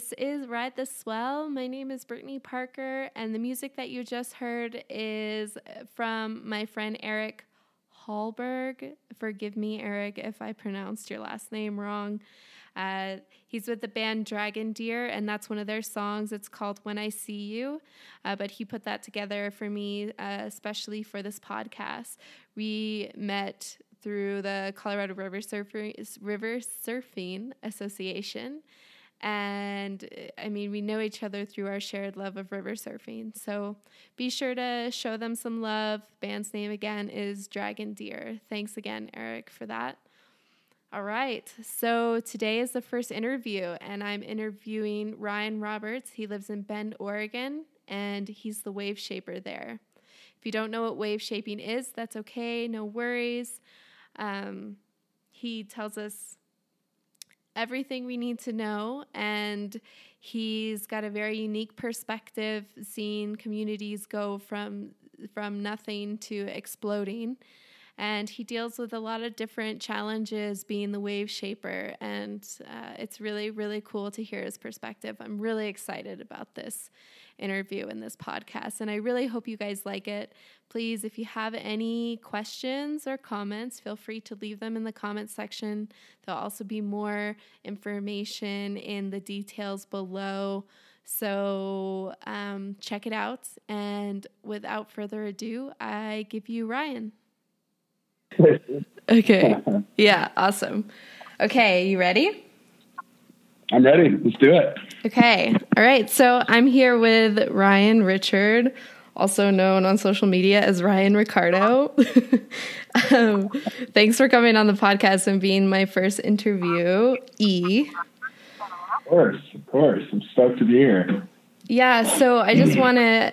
This is Ride the Swell. My name is Brittany Parker, and the music that you just heard is from my friend Eric Hallberg. Forgive me, Eric, if I pronounced your last name wrong. Uh, he's with the band Dragon Deer, and that's one of their songs. It's called When I See You. Uh, but he put that together for me, uh, especially for this podcast. We met through the Colorado River Surfing, River Surfing Association. And I mean, we know each other through our shared love of river surfing. So be sure to show them some love. Band's name again is Dragon Deer. Thanks again, Eric, for that. All right. So today is the first interview, and I'm interviewing Ryan Roberts. He lives in Bend, Oregon, and he's the wave shaper there. If you don't know what wave shaping is, that's okay. No worries. Um, he tells us everything we need to know. And he's got a very unique perspective, seeing communities go from from nothing to exploding. And he deals with a lot of different challenges being the wave shaper. And uh, it's really, really cool to hear his perspective. I'm really excited about this interview and this podcast. And I really hope you guys like it. Please, if you have any questions or comments, feel free to leave them in the comments section. There'll also be more information in the details below. So um, check it out. And without further ado, I give you Ryan. okay. Yeah, awesome. Okay, you ready? I'm ready. Let's do it. Okay. All right. So I'm here with Ryan Richard, also known on social media as Ryan Ricardo. um, thanks for coming on the podcast and being my first interview. E. Of course, of course. I'm stoked to be here. Yeah. So I just want to.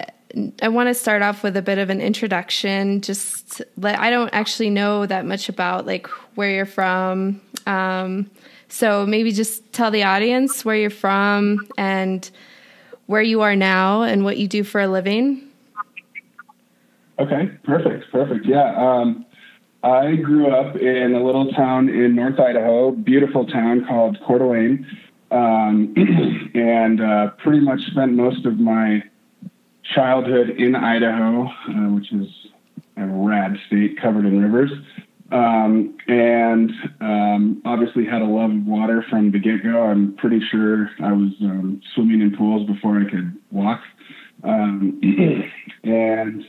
I want to start off with a bit of an introduction. Just let, I don't actually know that much about like where you're from. Um, so maybe just tell the audience where you're from and where you are now and what you do for a living. Okay, perfect, perfect. Yeah. Um, I grew up in a little town in North Idaho, beautiful town called Coeur d'Alene, um, and uh, pretty much spent most of my childhood in Idaho, uh, which is a rad state covered in rivers. Um, and um, obviously had a love of water from the get go. I'm pretty sure I was um, swimming in pools before I could walk. Um, and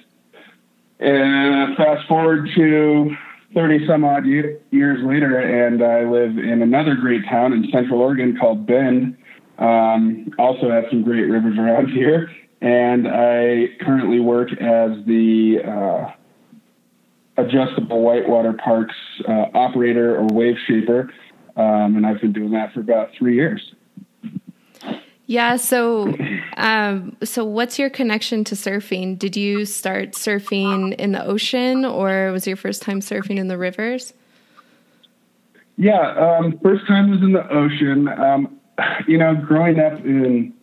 and fast forward to 30 some odd year, years later, and I live in another great town in Central Oregon called Bend. Um, also have some great rivers around here. And I currently work as the uh, adjustable whitewater parks uh, operator or wave shaper, um, and I've been doing that for about three years. Yeah. So, um, so what's your connection to surfing? Did you start surfing in the ocean, or was your first time surfing in the rivers? Yeah, um, first time was in the ocean. Um, you know, growing up in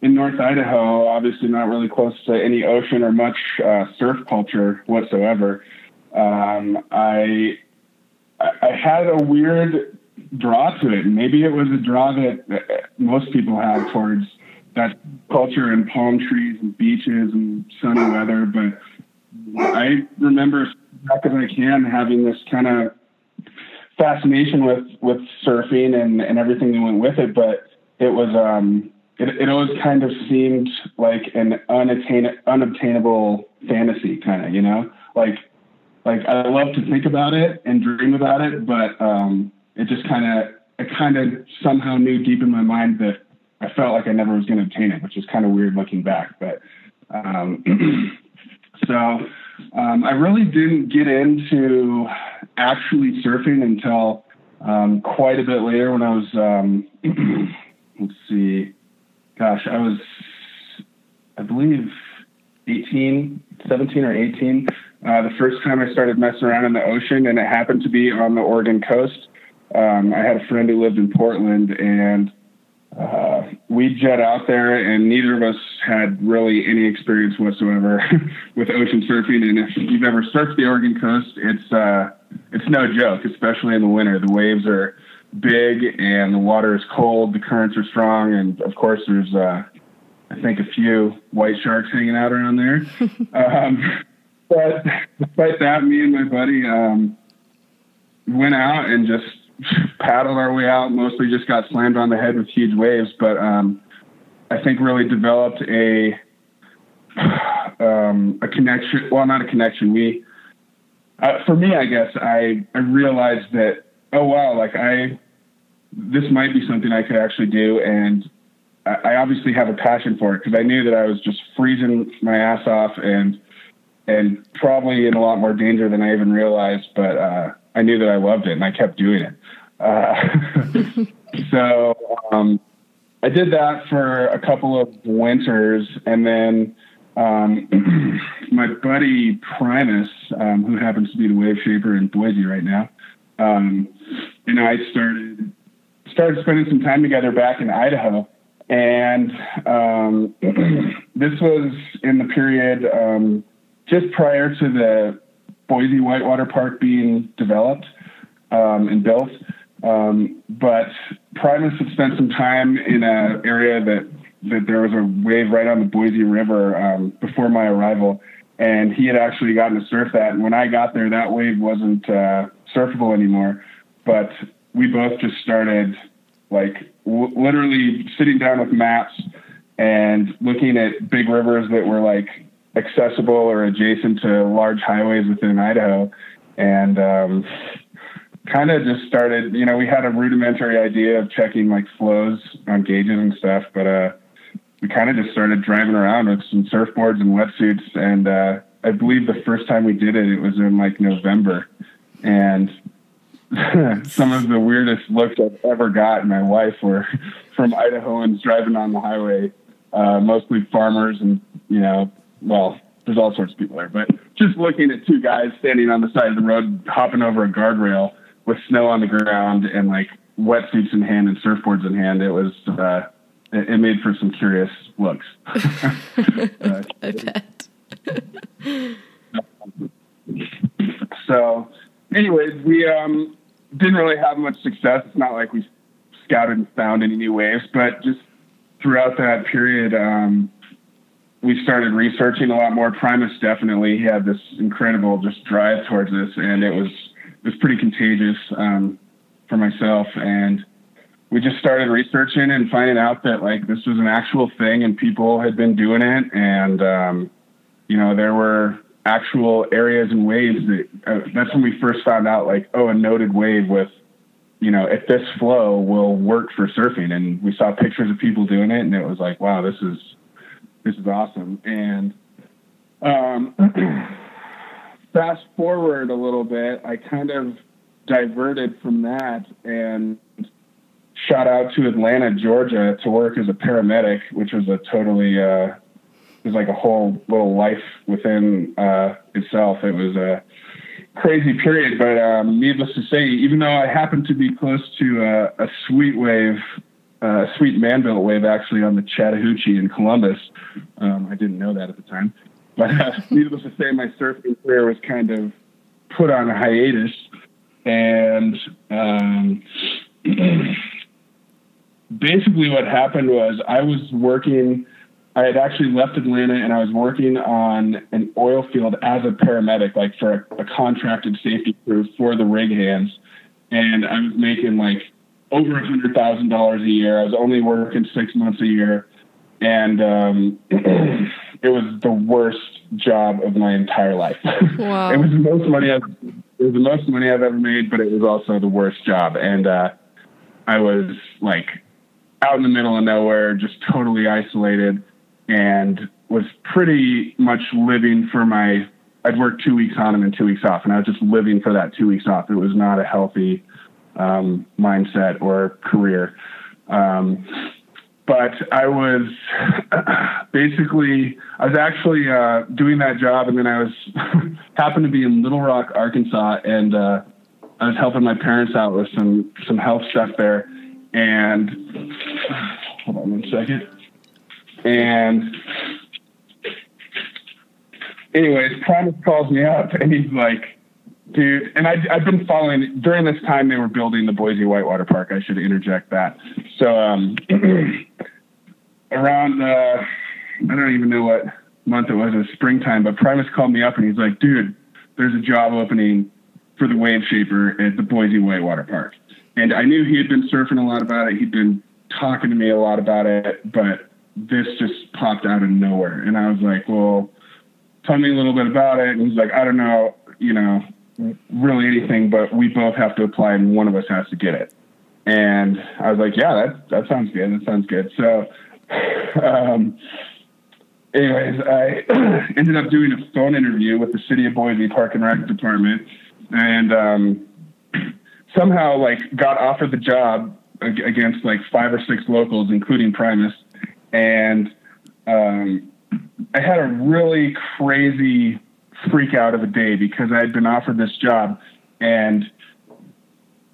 in North Idaho, obviously not really close to any ocean or much uh, surf culture whatsoever um, I I had a weird draw to it. Maybe it was a draw that most people have towards that culture and palm trees and beaches and sunny weather. But I remember back as I can having this kind of fascination with with surfing and and everything that went with it. But it was um it, it always kind of seemed like an unattain unobtainable fantasy kind of you know like like I love to think about it and dream about it, but um, it just kind of I kind of somehow knew deep in my mind that I felt like I never was going to obtain it, which is kind of weird looking back. But um, so um, I really didn't get into actually surfing until um, quite a bit later when I was um, let's see, gosh, I was I believe 18, 17 or 18 uh, the first time I started messing around in the ocean, and it happened to be on the Oregon coast. Um, I had a friend who lived in Portland, and uh, we jet out there, and neither of us had really any experience whatsoever with ocean surfing. And if you've ever surfed the Oregon coast, it's uh, it's no joke, especially in the winter. The waves are big and the water is cold, the currents are strong, and of course there's uh, I think a few white sharks hanging out around there. um, but despite that, me and my buddy um, went out and just paddled our way out. Mostly just got slammed on the head with huge waves, but um, I think really developed a um, a connection. Well, not a connection. We, uh, for me, I guess I I realized that oh wow, like I this might be something I could actually do, and I, I obviously have a passion for it because I knew that I was just freezing my ass off and and probably in a lot more danger than I even realized, but uh, I knew that I loved it and I kept doing it. Uh, so um, I did that for a couple of winters, and then um, my buddy Primus, um, who happens to be the wave shaper in Boise right now, um, and I started started spending some time together back in Idaho. And um, this was in the period um, just prior to the Boise Whitewater Park being developed um, and built. Um, but Primus had spent some time in an area that that there was a wave right on the Boise River um, before my arrival, and he had actually gotten to surf that. And when I got there, that wave wasn't uh, surfable anymore. But we both just started like w- literally sitting down with maps and looking at big rivers that were like accessible or adjacent to large highways within Idaho, and um, kind of just started. You know, we had a rudimentary idea of checking like flows on gauges and stuff, but uh, we kind of just started driving around with some surfboards and wetsuits. And uh, I believe the first time we did it, it was in like November, and some of the weirdest looks I've ever got in my wife were from Idahoans driving on the highway, uh, mostly farmers and, you know, well, there's all sorts of people there, but just looking at two guys standing on the side of the road, hopping over a guardrail with snow on the ground and like wetsuits in hand and surfboards in hand, it was, uh, it, it made for some curious looks. uh, I bet. so, anyways, we um, didn't really have much success. It's not like we scouted and found any new waves, but just throughout that period, um, we started researching a lot more. Primus definitely had this incredible just drive towards this, and it was it was pretty contagious um, for myself. And we just started researching and finding out that like this was an actual thing, and people had been doing it, and um, you know there were actual areas and waves that uh, that's when we first found out like oh a noted wave with you know at this flow will work for surfing. And we saw pictures of people doing it and it was like wow this is this is awesome. And um, fast forward a little bit i kind of diverted from that and shot out to atlanta georgia to work as a paramedic which was a totally uh, was like a whole little life within uh, itself. It was a crazy period, but um, needless to say, even though I happened to be close to uh, a sweet wave, uh, sweet manbuilt wave actually on the Chattahoochee in Columbus, um, I didn't know that at the time. But uh, needless to say, my surfing career was kind of put on a hiatus, and um, basically what happened was I was working I had actually left Atlanta and I was working on an oil field as a paramedic, like for a, a contracted safety crew for the rig hands. And I was making like over a hundred thousand dollars a year. I was only working six months a year. And um, it was the worst job of my entire life. Wow. it was the most money I've it was the most money I've ever made, but it was also the worst job. And uh, I was like out in the middle of nowhere, just totally isolated and was pretty much living for my I'd work two weeks on and then two weeks off, and I was just living for that two weeks off. It was not a healthy um, mindset or career. Um, but I was basically I was actually uh, doing that job, and then I was happened to be in Little Rock, Arkansas, and uh, I was helping my parents out with some some health stuff there. And hold on one second. And anyways, Primus calls me up and he's like, dude. And I, I've been following during this time they were building the Boise Whitewater Park. I should interject that. So um, around uh, I don't even know what month it was. It was springtime, but Primus called me up and he's like, "Dude, there's a job opening for the Wave Shaper at the Boise Whitewater Park." And I knew he had been surfing a lot about it. He'd been talking to me a lot about it, but this just popped out of nowhere. And I was like, "Well, tell me a little bit about it." And he's like, "I don't know, you know, really anything, but we both have to apply and one of us has to get it." And I was like, "Yeah, that that sounds good. That sounds good." So. Um, anyways, I ended up doing a phone interview with the City of Boise Park and Rec Department, and um, somehow like got offered the job against like five or six locals, including Primus, and um, I had a really crazy freak out of a day because I had been offered this job, and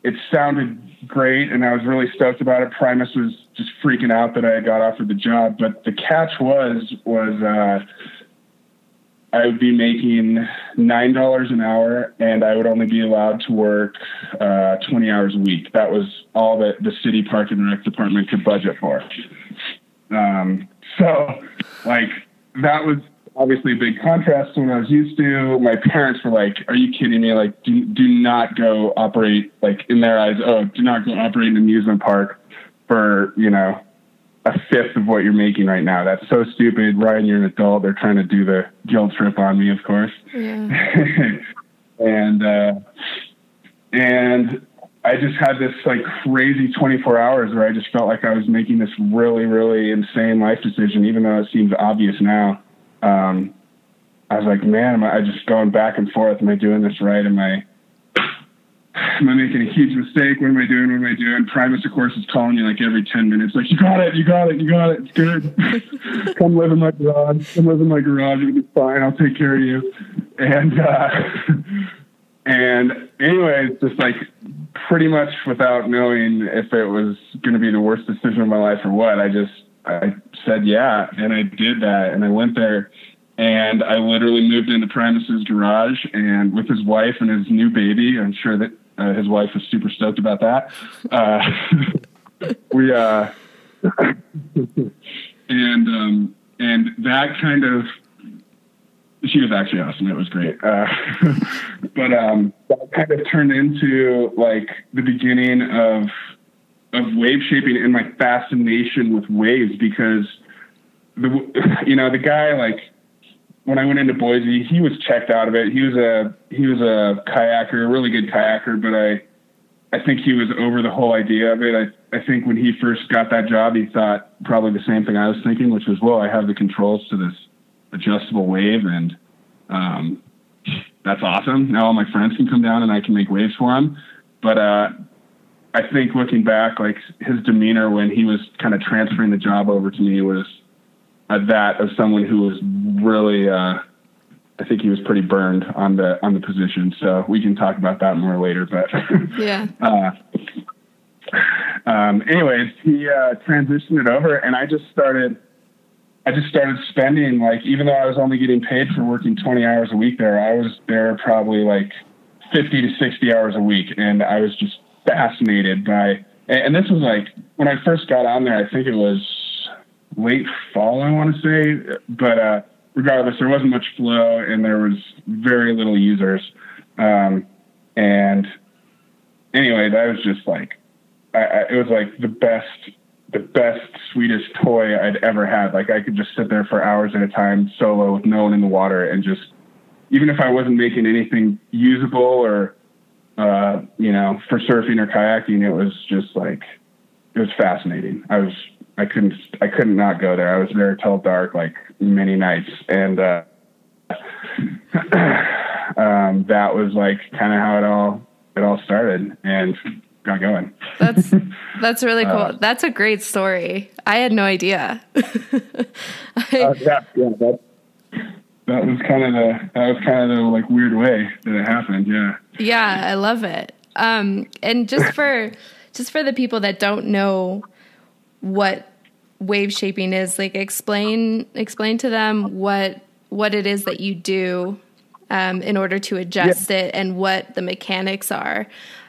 it sounded great, and I was really stoked about it. Primus was just freaking out that I got offered the job, but the catch was was uh, I would be making nine dollars an hour, and I would only be allowed to work uh, twenty hours a week. That was all that the city park and rec department could budget for. Um, so, like that was obviously a big contrast to what I was used to. My parents were like, "Are you kidding me? Like, do do not go operate like in their eyes. Oh, do not go operate an amusement park for you know a fifth of what you're making right now. That's so stupid. Ryan, you're an adult. They're trying to do the guilt trip on me, of course. Yeah. and uh, and I just had this like crazy 24 hours where I just felt like I was making this really, really insane life decision, even though it seems obvious now um, I was like, man, am I just going back and forth? Am I doing this right? Am I am I making a huge mistake? What am I doing? What am I doing? Primus, of course, is calling you like every 10 minutes, like, you got it, you got it, you got it, it's good. Come live in my garage. Come live in my garage. It'll be fine. I'll take care of you. And, uh, and anyways, just like pretty much without knowing if it was going to be the worst decision of my life or what, I just I said yeah, and I did that, and I went there, and I literally moved into Primus's garage, and with his wife and his new baby. I'm sure that uh, his wife was super stoked about that. Uh, we uh, and um, and that kind of she was actually awesome. It was great. Uh, but um, that kind of turned into like the beginning of of wave shaping and my fascination with waves because the you know the guy like when I went into Boise, he was checked out of it. He was a he was a kayaker, a really good kayaker, but I I think he was over the whole idea of it. I I think when he first got that job, he thought probably the same thing I was thinking, which was, well, I have the controls to this adjustable wave, and um, that's awesome. Now all my friends can come down and I can make waves for them. But uh, I think looking back, like his demeanor when he was kind of transferring the job over to me was uh, that of someone who was really, uh, I think he was pretty burned on the on the position. So we can talk about that more later. But yeah. uh, um, anyways, he uh, transitioned it over, and I just started. I just started spending like, even though I was only getting paid for working 20 hours a week there, I was there probably like 50 to 60 hours a week, and I was just fascinated by, and this was like when I first got on there. I think it was late fall, I want to say, but uh, regardless, there wasn't much flow and there was very little users. Um, and anyway, that was just like, I, I, it was like the best, the best sweetest toy I'd ever had. Like I could just sit there for hours at a time solo with no one in the water and just, even if I wasn't making anything usable or uh, you know, for surfing or kayaking, it was just like it was fascinating. I was I couldn't I couldn't not go there. I was there till dark, like many nights, and uh, um, that was like kind of how it all it all started and got going. That's that's really cool. Uh, that's a great story. I had no idea. I, uh, yeah, yeah, that that was kind of the that was kind of the like weird way that it happened. Yeah. Yeah, I love it. Um, and just for just for the people that don't know what wave shaping is, like explain explain to them what what it is that you do um, in order to adjust yeah. it and what the mechanics are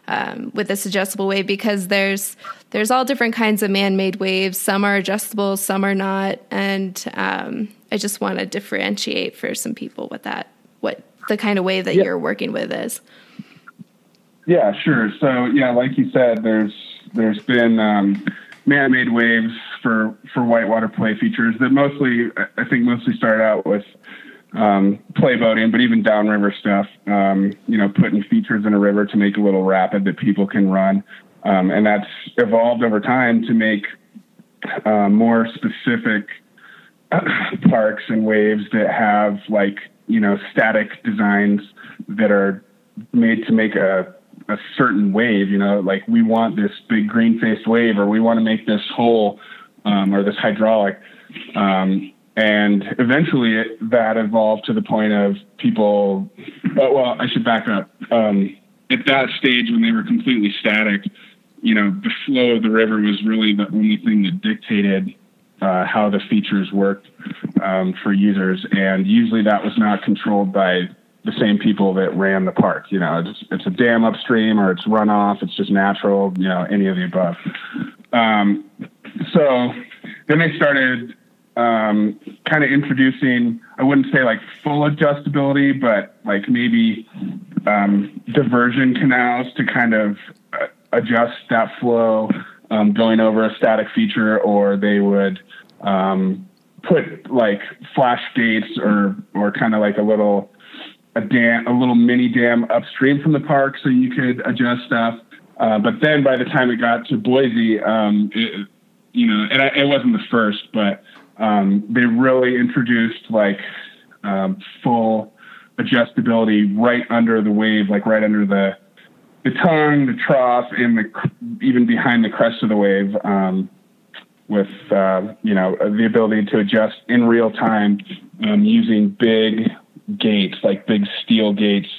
um, with this adjustable wave because there's there's all different kinds of man-made waves. Some are adjustable, some are not, and um, I just want to differentiate for some people what that what the kind of wave that yeah. you're working with is. Yeah, sure. So yeah, like you said, there's there's been um, man-made waves for for whitewater play features that mostly I think mostly started out with um, play boating, but even downriver stuff. Um, you know, putting features in a river to make a little rapid that people can run, um, and that's evolved over time to make uh, more specific parks and waves that have like you know static designs that are made to make a a certain wave. You know, like we want this big green faced wave, or we want to make this hole um, or this hydraulic. Um, and eventually it, that evolved to the point of people, oh, well, I should back up. Um, at that stage, when they were completely static, you know, the flow of the river was really the only thing that dictated uh, how the features worked um, for users. And usually that was not controlled by the same people that ran the park. You know, it's, it's a dam upstream or it's runoff, it's just natural, you know, any of the above. Um, so then they started um, kind of introducing, I wouldn't say like full adjustability, but like maybe um, diversion canals to kind of uh, adjust that flow um, going over a static feature, or they would um, put like flash gates or or kind of like a little a dam, a little mini dam upstream from the park, so you could adjust stuff. Uh, but then by the time it got to Boise, um, it, you know, and I, it wasn't the first, but um, they really introduced like um, full adjustability right under the wave, like right under the the tongue, the trough, and the even behind the crest of the wave, um, with uh, you know the ability to adjust in real time um, using big gates, like big steel gates.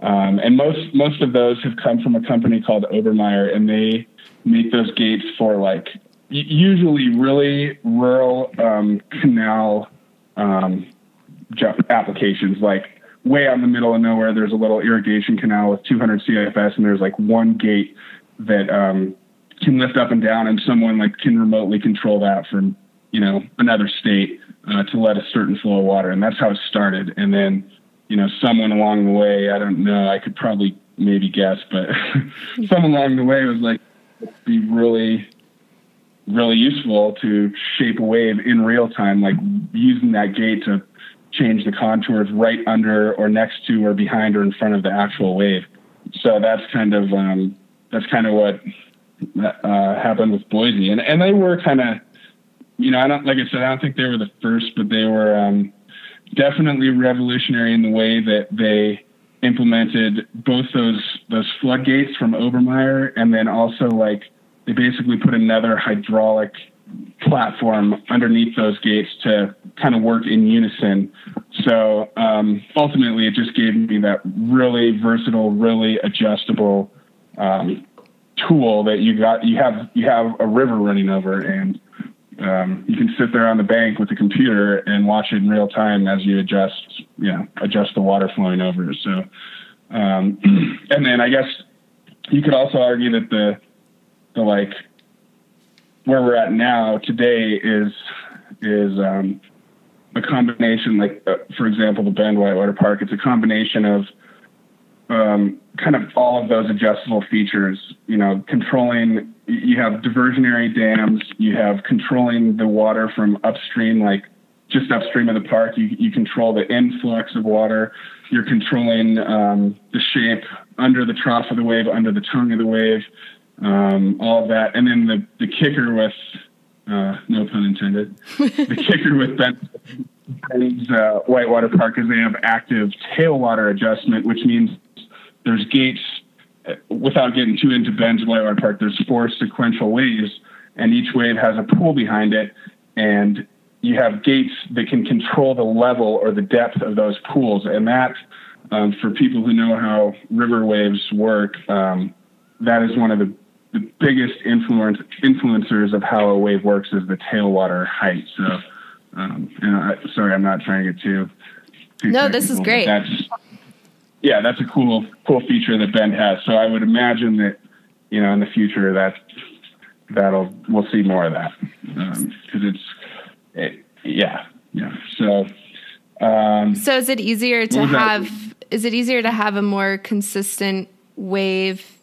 Um, and most most of those have come from a company called Obermeyer, and they make those gates for like usually really rural um, canal um, applications, like way out in the middle of nowhere. There's a little irrigation canal with 200 CFS, and there's like one gate that um, can lift up and down, and someone like can remotely control that from you know another state uh, to let a certain flow of water, and that's how it started. And then you know someone along the way, I don't know, I could probably maybe guess, but someone along the way was like, be really really useful to shape a wave in real time, like using that gate to change the contours right under or next to or behind or in front of the actual wave. So that's kind of um, that's kind of what uh, happened with Boise, and and they were kind of, you know, I don't like I said, I don't think they were the first, but they were um, definitely revolutionary in the way that they implemented both those those floodgates from Obermeyer, and then also like they basically put another hydraulic platform underneath those gates to kind of work in unison. So um, ultimately, it just gave me that really versatile, really adjustable um, tool that you got. You have you have a river running over, and um, you can sit there on the bank with the computer and watch it in real time as you adjust, you know, adjust the water flowing over. So, um, and then I guess you could also argue that the the like where we're at now today is is um, a combination like uh, for example the bend whitewater park. It's a combination of um, kind of all of those adjustable features you know controlling you have diversionary dams you have controlling the water from upstream like just upstream of the park. You, you control the influx of water. You're controlling um, the shape under the trough of the wave under the tongue of the wave um, all of that. And then the, the kicker with, uh, no pun intended, the kicker with Bend's uh, Whitewater Park is they have active tailwater adjustment, which means there's gates. Uh, without getting too into Bend's Whitewater Park, there's four sequential waves, and each wave has a pool behind it, and you have gates that can control the level or the depth of those pools, and that, um, for people who know how river waves work, um, that is one of the the biggest influence influencers of how a wave works is the tailwater height. So, um, and I, sorry, I'm not trying to get too. too no, this is great. That's yeah, that's a cool cool feature that Bend has. So I would imagine that you know in the future that that'll we'll see more of that because um, it's it, yeah yeah so. Um, so is it easier to have? That? Is it easier to have a more consistent wave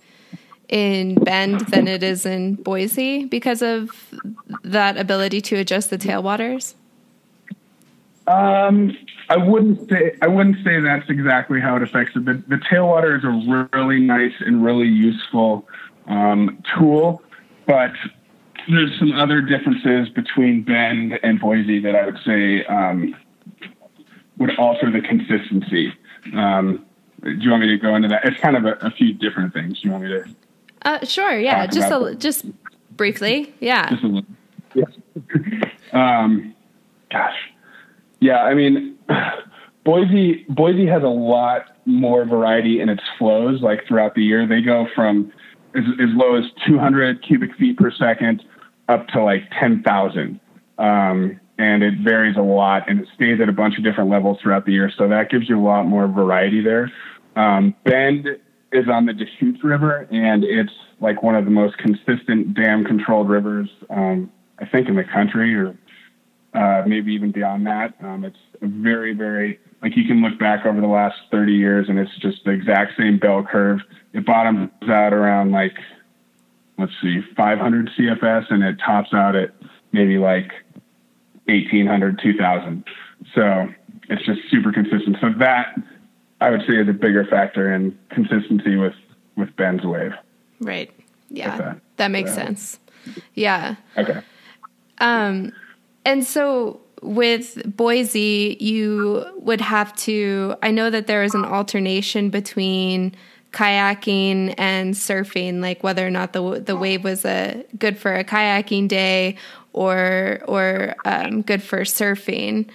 in Bend than it is in Boise because of that ability to adjust the tailwaters? Um, I wouldn't say I wouldn't say that's exactly how it affects it. The, the tailwater is a really nice and really useful um, tool, but there's some other differences between Bend and Boise that I would say um, would alter the consistency. Um, do you want me to go into that? It's kind of a, a few different things. Do you want me to? Uh, sure. Yeah. Just a, just briefly. Yeah. Just a little. Yeah. um, gosh. Yeah. I mean, Boise Boise has a lot more variety in its flows. Like throughout the year, they go from as, as low as 200 cubic feet per second up to like 10,000. Um, and it varies a lot and it stays at a bunch of different levels throughout the year. So that gives you a lot more variety there. Um, Bend is on the Deschutes River and it's like one of the most consistent dam controlled rivers, um, I think in the country or uh, maybe even beyond that. Um, it's very, very, like you can look back over the last 30 years and it's just the exact same bell curve. It bottoms out around like, let's see, 500 CFS and it tops out at maybe like 1800, 2000. So it's just super consistent. So that I would say is a bigger factor in consistency with with Bend's wave. Right. Yeah. That. that. makes sense. Yeah. Okay. Um, and so with Boise, you would have to. I know that there is an alternation between kayaking and surfing, like whether or not the the wave was a good for a kayaking day or or um, good for surfing.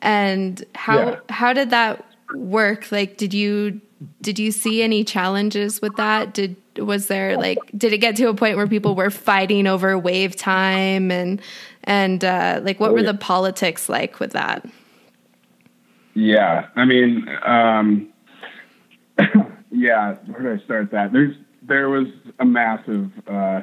And how yeah. how did that work? Like, did you did you see any challenges with that? Did was there like did it get to a point where people were fighting over wave time and and uh, like what oh, were the politics like with that? Yeah, I mean, um, yeah. Where did I start that? There's there was a massive uh,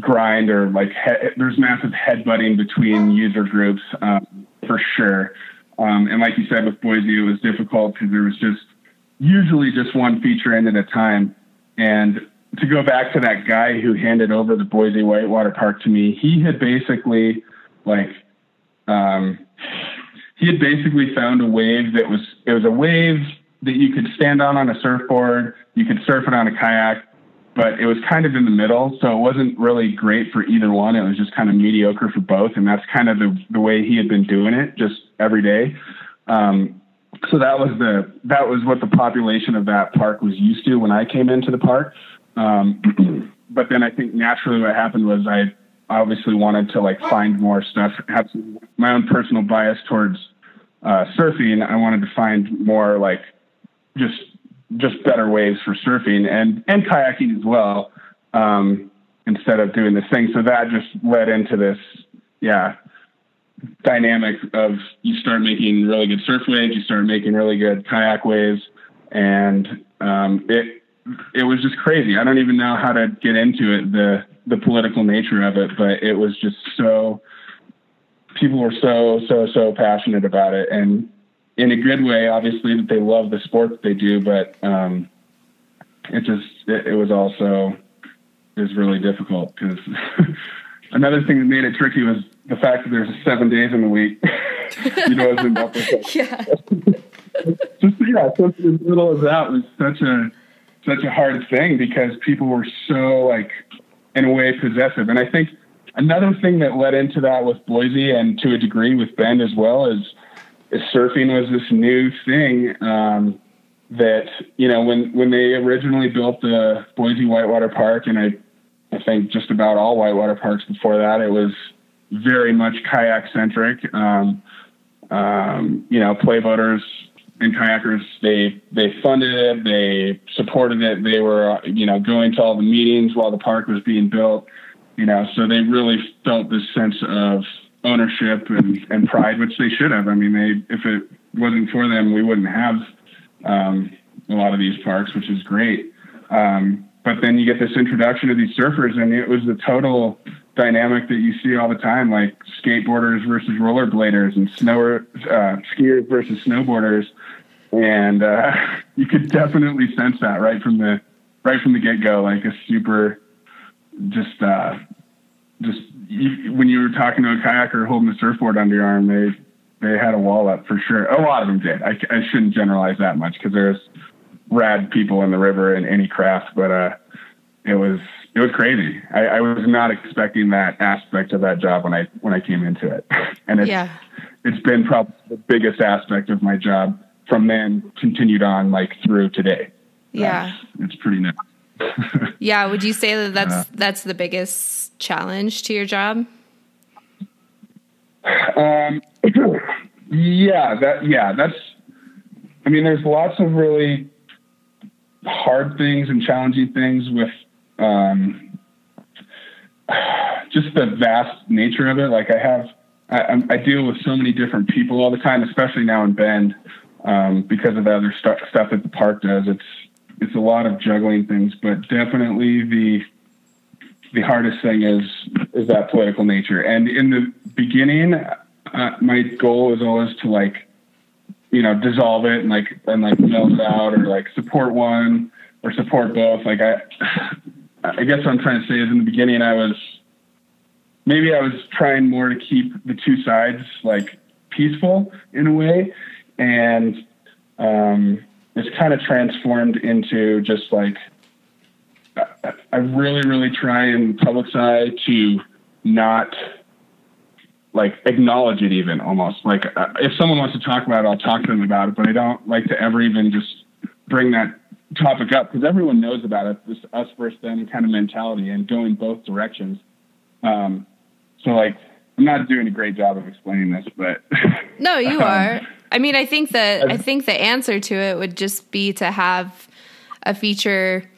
grind or like he- there's massive headbutting between user groups um, for sure. Um, and like you said with Boise, it was difficult because there was just usually just one feature in at a time. And to go back to that guy who handed over the Boise Whitewater Park to me, he had basically like um, he had basically found a wave that was it was a wave that you could stand on on a surfboard, you could surf it on a kayak, but it was kind of in the middle. So it wasn't really great for either one. It was just kind of mediocre for both. And that's kind of the, the way he had been doing it just every day. Um, so that was the, that was what the population of that park was used to when I came into the park. Um, but then I think naturally what happened was I obviously wanted to like find more stuff, have my own personal bias towards uh, surfing. I wanted to find more like just just better waves for surfing and and kayaking as well um, instead of doing this thing. So that just led into this, yeah, dynamic of you start making really good surf waves, you start making really good kayak waves, and um, it it was just crazy. I don't even know how to get into it the the political nature of it, but it was just so people were so so so passionate about it and in a good way, obviously that they love the sport that they do, but um, it just it, it was also was really difficult because another thing that made it tricky was the fact that there's seven days in the week. you know, as in yeah. just yeah, something as little as that was such a such a hard thing because people were so like in a way possessive, and I think another thing that led into that with Boise and to a degree with Bend as well is surfing was this new thing um, that you know when when they originally built the Boise Whitewater Park, and I I think just about all whitewater parks before that, it was very much kayak centric. Um, um, you know, play boaters and kayakers they they funded it, they supported it, they were you know going to all the meetings while the park was being built. You know, so they really felt this sense of ownership and, and pride, which they should have. I mean, they if it wasn't for them, we wouldn't have um, a lot of these parks, which is great. Um, but then you get this introduction of these surfers, and it was the total dynamic that you see all the time, like skateboarders versus rollerbladers and snow uh, skiers versus snowboarders, and uh, you could definitely sense that right from the right from the get go, like a super just uh, just you, when you were talking to a kayaker holding a surfboard under your arm, they they had a wall up for sure. A lot of them did. I, I shouldn't generalize that much because there's rad people in the river in any craft, but uh, it was it was crazy. I, I, was not expecting that aspect of that job when I when I came into it, and it's yeah. it's been probably the biggest aspect of my job from then continued on like through today. Yeah, it's pretty nice. yeah, would you say that that's uh, that's the biggest challenge to your job? Um, yeah, that yeah, that's. I mean, there's lots of really hard things and challenging things with um, just the vast nature of it. Like I have, I, I, deal with so many different people all the time, especially now in Bend, um, because of the other stu- stuff that the park does. It's it's a lot of juggling things, but definitely the the hardest thing is is that political nature. And in the beginning, uh, my goal was always to like, you know, dissolve it and like and like melt it out or like support one or support both. Like I, I guess what I'm trying to say is in the beginning I was maybe I was trying more to keep the two sides like peaceful in a way, and um, it's kind of transformed into just like I really, really try in public side to not like acknowledge it even almost. Like if someone wants to talk about it, I'll talk to them about it, but I don't like to ever even just bring that topic up because everyone knows about it. This us versus them kind of mentality and going both directions. Um, so like, I'm not doing a great job of explaining this, but no, you um, are. I mean, I think that I think the answer to it would just be to have a feature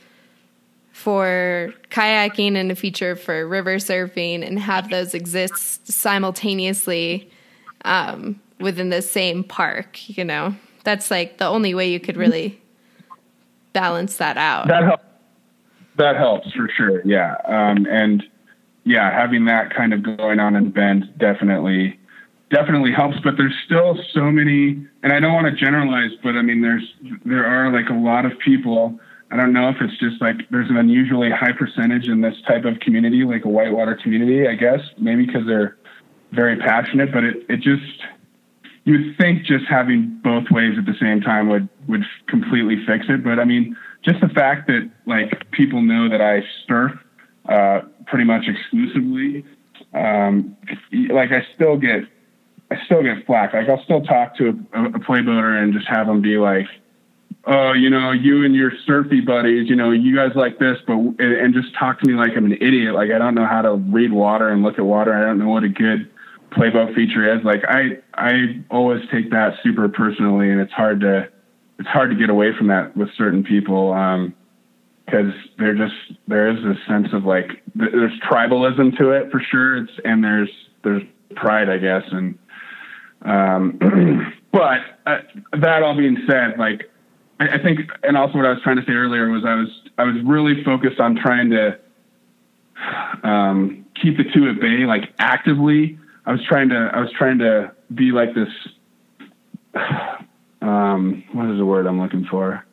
for kayaking and a feature for river surfing and have those exist simultaneously um, within the same park. You know, that's like the only way you could really balance that out. That helps. That helps for sure. Yeah. Um, and yeah, having that kind of going on in Bend definitely definitely helps. But there's still so many, and I don't want to generalize, but I mean, there's there are like a lot of people. I don't know if it's just like there's an unusually high percentage in this type of community, like a whitewater community. I guess maybe because they're very passionate, but it it just you'd think just having both ways at the same time would would completely fix it. But I mean, just the fact that like people know that I surf uh, pretty much exclusively, um, like I still get I still get flack. Like I'll still talk to a, a playboater and just have them be like, "Oh, you know, you and your surfy buddies, you know, you guys like this," but and, and just talk to me like I'm an idiot. Like I don't know how to read water and look at water. I don't know what a good playboat feature is. Like I I always take that super personally, and it's hard to it's hard to get away from that with certain people because um, they're just there is this sense of like there's tribalism to it for sure. It's and there's there's pride, I guess, and um, but uh, that all being said, like I, I think, and also what I was trying to say earlier was I was I was really focused on trying to um, keep the two at bay, like actively I was trying to I was trying to be like this. Um, what is the word I'm looking for?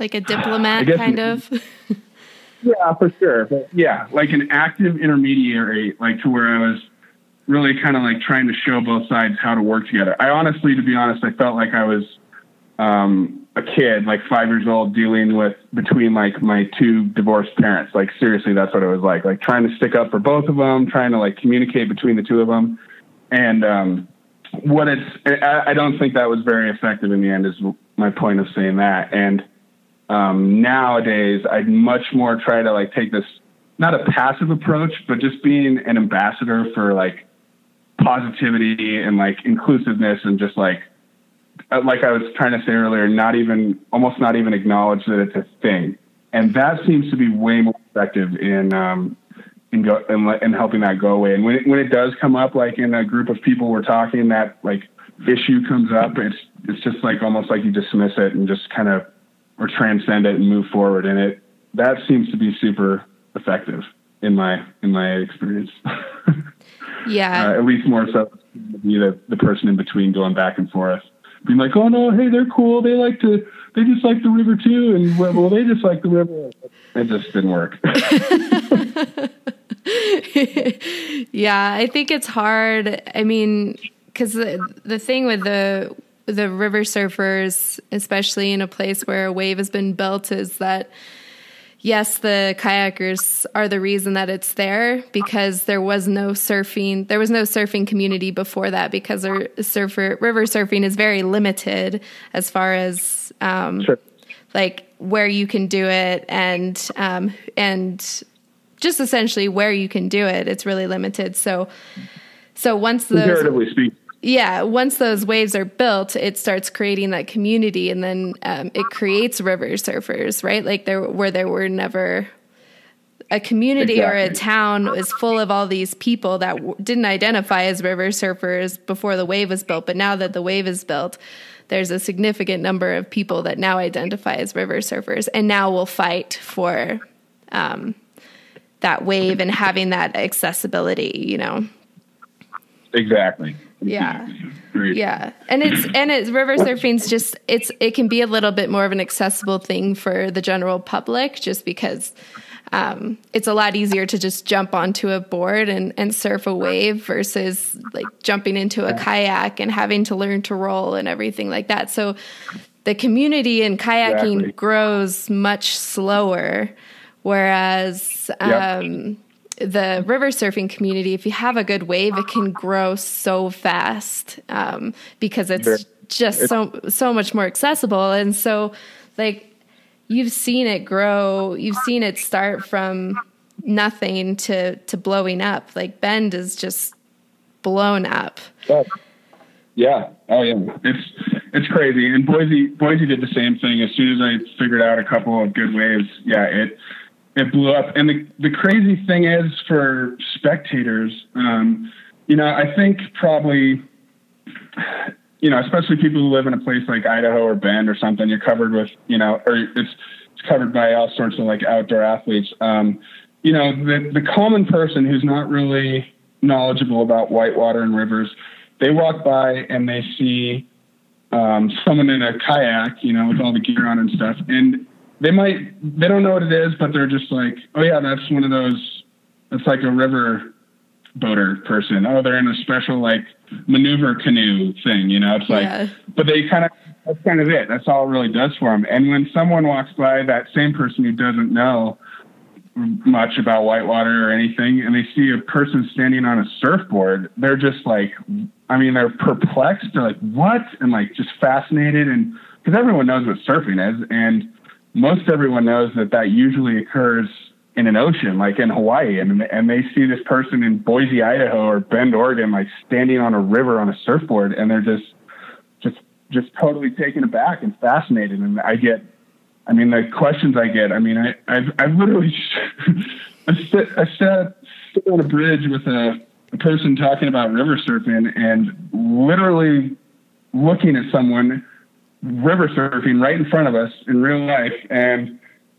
Like a diplomat, kind of. yeah, for sure. But yeah, like an active intermediary, like to where I was really kind of like trying to show both sides how to work together. I honestly, to be honest, I felt like I was um, a kid, like five years old, dealing with between like my two divorced parents. Like seriously, that's what it was like. Like trying to stick up for both of them, trying to like communicate between the two of them, and um, what it's. I, don't think that was very effective in the end. Is my point of saying that. And um, nowadays, I'd much more try to like take this not a passive approach, but just being an ambassador for like positivity and like inclusiveness and just like like I was trying to say earlier, not even almost not even acknowledge that it's a thing, and that seems to be way more effective in um, in, go, in, in helping that go away. And when it, when it does come up, like in a group of people we're talking, that like issue comes up, it's it's just like almost like you dismiss it and just kind of or transcend it and move forward. And it that seems to be super effective in my in my experience. yeah, uh, at least more so be the the person in between going back and forth, being like, oh no, hey, they're cool. They like to they just like the river too, and well, they just like the river. It just didn't work. yeah, I think it's hard. I mean, because the, the thing with the the river surfers, especially in a place where a wave has been built, is that yes, the kayakers are the reason that it's there because there was no surfing. There was no surfing community before that because surfer river surfing is very limited as far as um, sure. like where you can do it and um, and just essentially where you can do it. It's really limited. So so once the comparatively speaking yeah, once those waves are built, it starts creating that community, and then um, it creates river surfers, right? Like there, where there were never a community exactly. or a town is full of all these people that w- didn't identify as river surfers before the wave was built, but now that the wave is built, there's a significant number of people that now identify as river surfers, and now will fight for um, that wave and having that accessibility. You know. Exactly yeah. Yeah. And it's and it's river surfing's just it's it can be a little bit more of an accessible thing for the general public just because um, it's a lot easier to just jump onto a board and, and surf a wave versus like jumping into a kayak and having to learn to roll and everything like that. So the community in kayaking exactly. grows much slower. Whereas um, the river surfing community, if you have a good wave, it can grow so fast um, because it's just so so much more accessible. And so, like you've seen it grow, you've seen it start from nothing to to blowing up. Like Bend is just blown up. Yeah. yeah. Oh yeah. It's it's crazy. And Boise Boise did the same thing. As soon as I figured out a couple of good waves, yeah, it it blew up. And the, the crazy thing is for spectators, um, you know, I think probably, you know, especially people who live in a place like Idaho or Bend or something, you're covered with, you know, or it's, it's covered by all sorts of like outdoor athletes. Um, you know, the, the common person who's not really knowledgeable about whitewater and rivers, they walk by and they see um, someone in a kayak, you know, with all the gear on and stuff. And they might they don't know what it is, but they're just like, oh yeah, that's one of those. It's like a river boater person. Oh, they're in a special like maneuver canoe thing. You know, it's like, yeah. but they kind of that's kind of it. That's all it really does for them. And when someone walks by, that same person who doesn't know much about whitewater or anything, and they see a person standing on a surfboard, they're just like, I mean, they're perplexed. They're like, what? And like just fascinated, and because everyone knows what surfing is, and most everyone knows that that usually occurs in an ocean, like in Hawaii, and and they see this person in Boise, Idaho, or Bend, Oregon, like standing on a river on a surfboard, and they're just just just totally taken aback and fascinated. And I get, I mean, the questions I get, I mean, I I've, I've literally I sit I sat, on a bridge with a, a person talking about river surfing, and literally looking at someone river surfing right in front of us in real life, and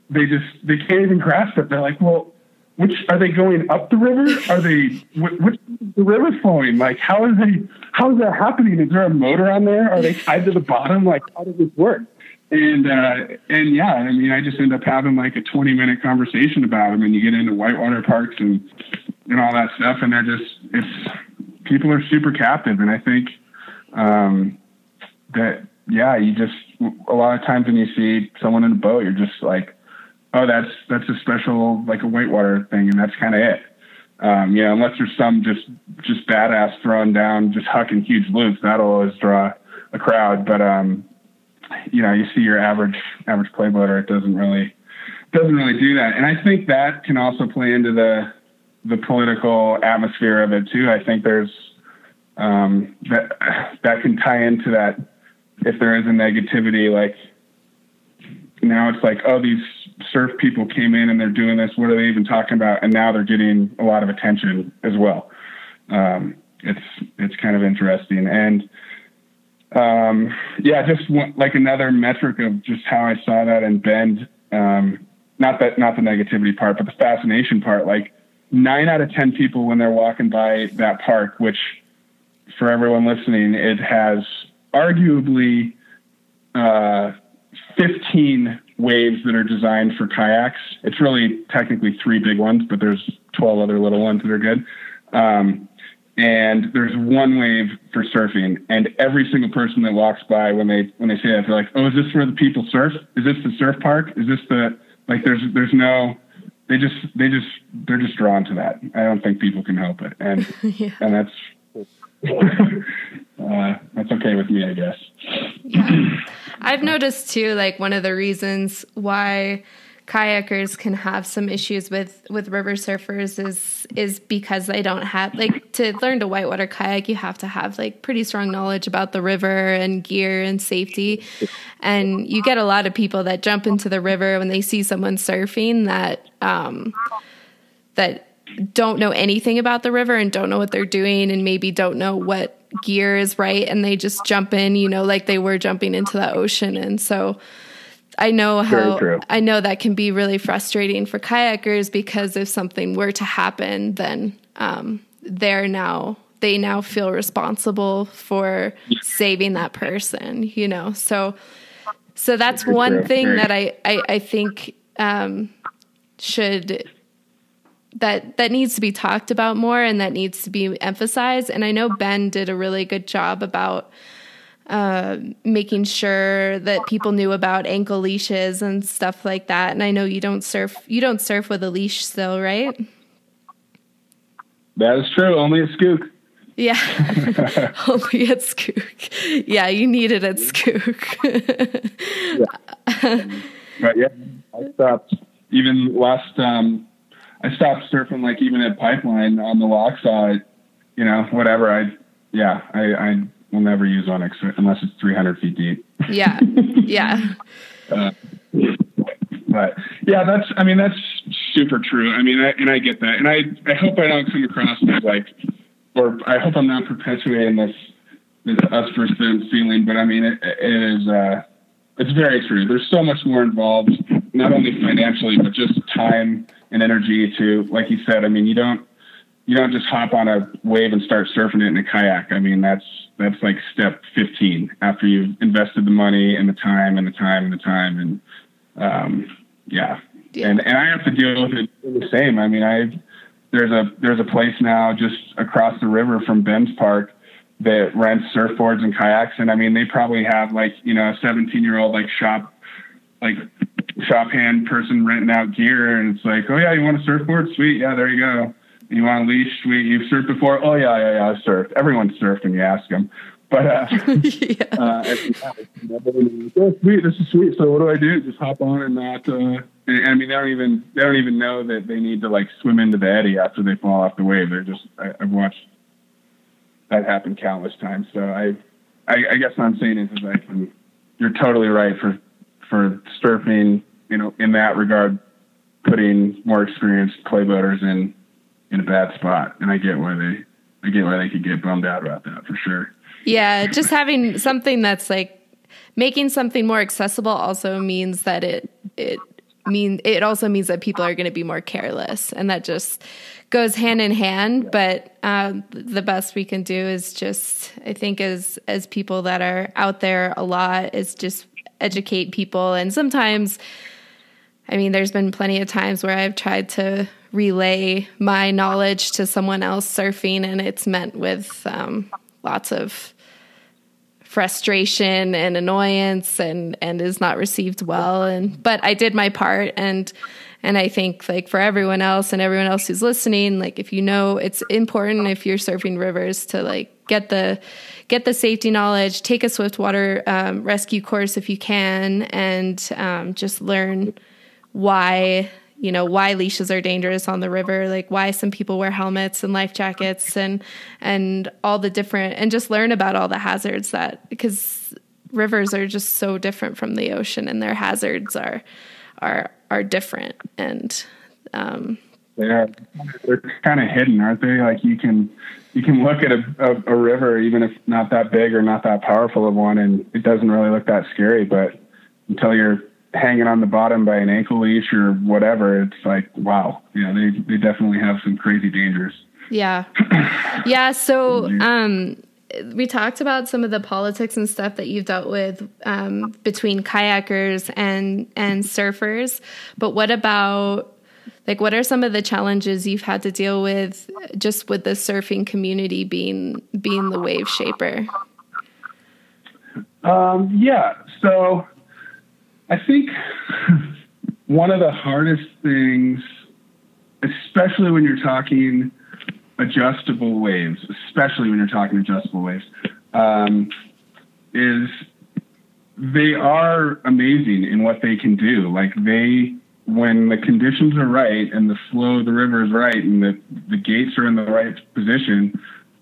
they just they can't even grasp it. They're like, well, which are they going up the river? Are they which the river flowing? Like, how is they how is that happening? Is there a motor on there? Are they tied to the bottom? Like, how does this work? And uh, and yeah, I mean, I just end up having like a 20 minute conversation about them, and you get into whitewater parks and and all that stuff, and they're just it's people are super captive, and I think um, that yeah, you just a lot of times when you see someone in a boat, you're just like, oh, that's that's a special like a whitewater thing, and that's kind of it. Um, you know, unless there's some just just badass throwing down, just hucking huge loops, that'll always draw a crowd. But um, you know, you see your average average play boater, it doesn't really doesn't really do that. And I think that can also play into the the political atmosphere of it too. I think there's um, that that can tie into that if there is a negativity, like now it's like, oh, these surf people came in and they're doing this. What are they even talking about? And now they're getting a lot of attention as well. Um, it's it's kind of interesting, and um, yeah, just one, like another metric of just how I saw that in Bend. Um, not that, not the negativity part, but the fascination part. Like nine out of 10 people when they're walking by that park, which for everyone listening, it has arguably, uh, 15 waves that are designed for kayaks. It's really technically three big ones, but there's 12 other little ones that are good. Um, and there's one wave for surfing and every single person that walks by when they when they say that they're like oh is this where the people surf is this the surf park is this the like there's there's no they just they just they're just drawn to that i don't think people can help it and yeah. and that's uh, that's okay with me i guess yeah. i've noticed too like one of the reasons why kayakers can have some issues with with river surfers is is because they don't have like to learn to whitewater kayak you have to have like pretty strong knowledge about the river and gear and safety and you get a lot of people that jump into the river when they see someone surfing that um that don't know anything about the river and don't know what they're doing and maybe don't know what gear is right. And they just jump in you know like they were jumping into the ocean. And so I know how I know that can be really frustrating for kayakers because if something were to happen, then um, they're now they now feel responsible for saving that person. You know, so so that's one thing that I I, I think um, should that that needs to be talked about more and that needs to be emphasized. And I know Bend did a really good job about uh, making sure that people knew about ankle leashes and stuff like that. And I know you don't surf you don't surf with a leash still, right? That is true. Only at Skook. Yeah, only at Skook. Yeah, you need it at Skook. yeah. But yeah, I stopped even last. Um, I stopped surfing like even at Pipeline on the lock side. You know, whatever. I yeah, I, I we'll never use Onyx unless it's 300 feet deep. Yeah. Yeah. uh, but yeah, that's, I mean, that's super true. I mean, I, and I get that. And I, I hope I don't come across as like, or I hope I'm not perpetuating this, this us versus them feeling, but I mean, it, it is, uh, it's very true. There's so much more involved, not only financially, but just time and energy to, like you said, I mean, you don't, you don't just hop on a wave and start surfing it in a kayak. I mean, that's that's like step 15 after you've invested the money and the time and the time and the time and um, yeah. yeah. And and I have to deal with it the same. I mean, I there's a there's a place now just across the river from Bend's Park that rents surfboards and kayaks, and I mean, they probably have like you know a 17 year old like shop like shop hand person renting out gear, and it's like, oh yeah, you want a surfboard? Sweet, yeah, there you go you want a leash? Sweet. You've surfed before? Oh yeah, yeah, yeah. I've surfed. Everyone's surfed when you ask them. But uh, yeah. uh, oh, sweet. This is sweet. So what do I do? Just hop on and not. Uh, and, I mean, they don't even they don't even know that they need to like swim into the eddy after they fall off the wave. They're just. I, I've watched that happen countless times. So I, I, I guess what I'm saying is, is I can. You're totally right for for surfing. You know, in that regard, putting more experienced play boaters in in a bad spot, and I get why they I get why they could get bummed out about that for sure. Yeah, just having something that's like making something more accessible also means that it it mean it also means that people are going to be more careless, and that just goes hand in hand. But um, the best we can do is just I think as as people that are out there a lot is just educate people, and sometimes. I mean, there's been plenty of times where I've tried to relay my knowledge to someone else surfing, and it's met with um, lots of frustration and annoyance and and is not received well. And but I did my part and and I think like for everyone else and everyone else who's listening like if you know it's important if you're surfing rivers to like get the get the safety knowledge take a swiftwater um, rescue course if you can and um, just learn why you know why leashes are dangerous on the river like why some people wear helmets and life jackets and and all the different and just learn about all the hazards that because rivers are just so different from the ocean and their hazards are are are different and um they are they're kind of hidden aren't they like you can you can look at a, a, a river, even if not that big or not that powerful of one, and it doesn't really look that scary. But until you're hanging on the bottom by an ankle leash or whatever, it's like, wow, yeah, they, they definitely have some crazy dangers. Yeah. Yeah. So, um, we talked about some of the politics and stuff that you've dealt with um, between kayakers and and surfers, but what about like what are some of the challenges you've had to deal with just with the surfing community being being the wave shaper? Um, yeah, so I think one of the hardest things, especially when you're talking adjustable waves, especially when you're talking adjustable waves, um, is they are amazing in what they can do. Like they, when the conditions are right and the flow of the river is right and the, the gates are in the right position,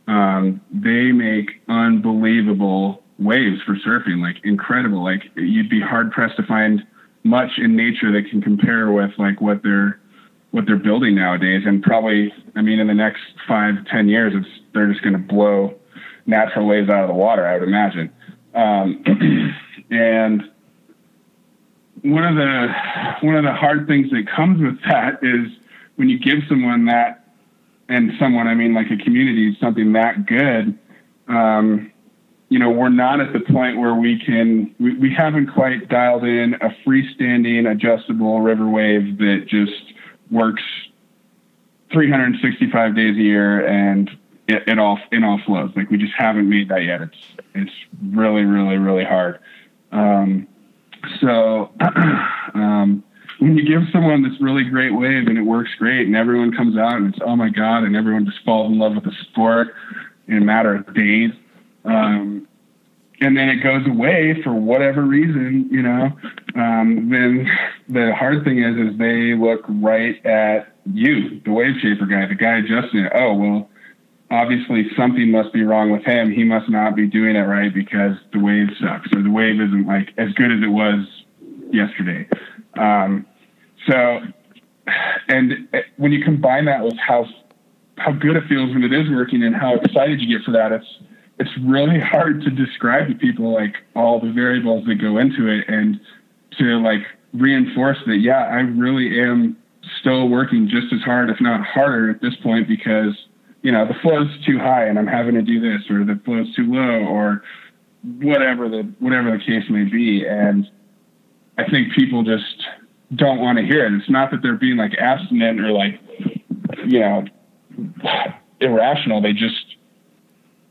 um, they make unbelievable waves for surfing, like incredible. Like you'd be hard pressed to find much in nature that can compare with like what they're what they're building nowadays. And probably, I mean, in the next five, ten years, it's they're just going to blow natural waves out of the water. I would imagine. Um, and one of the one of the hard things that comes with that is when you give someone that, and someone I mean like a community something that good. Um, you know, we're not at the point where we can, we, we haven't quite dialed in a freestanding adjustable river wave that just works 365 days a year and it, it all it all flows. Like we just haven't made that yet. It's it's really really really hard. Um, so um, when you give someone this really great wave and it works great and everyone comes out and it's oh my god and everyone just falls in love with the sport in a matter of days. Um, and then it goes away for whatever reason, you know, um, then the hard thing is, is they look right at you, the wave shaper guy, the guy adjusting it. Oh, well, obviously something must be wrong with him. He must not be doing it right because the wave sucks or the wave isn't like as good as it was yesterday. Um, so, and when you combine that with how how good it feels when it is working and how excited you get for that, it's it's really hard to describe to people like all the variables that go into it and to like reinforce that yeah i really am still working just as hard if not harder at this point because you know the flow's too high and i'm having to do this or the flow's too low or whatever the whatever the case may be. And i think people just don't want to hear it. It's not that they're being like abstinent or like you know irrational. They just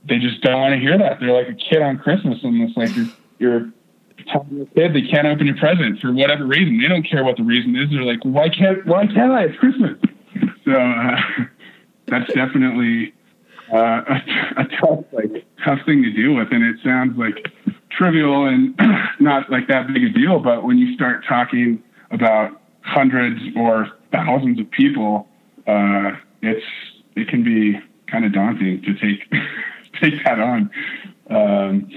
they just don't want to hear that. They're like a kid on Christmas, and it's like you're, you're telling a kid they can't open your present for whatever reason. They don't care what the reason is. They're like, why can't why can't I? It's Christmas. So uh, that's definitely uh, a, a tough like tough thing to deal with, and it sounds like trivial and not like that big a deal. But when you start talking about hundreds or thousands of people, uh, it's it can be kind of daunting to take take that on. Um,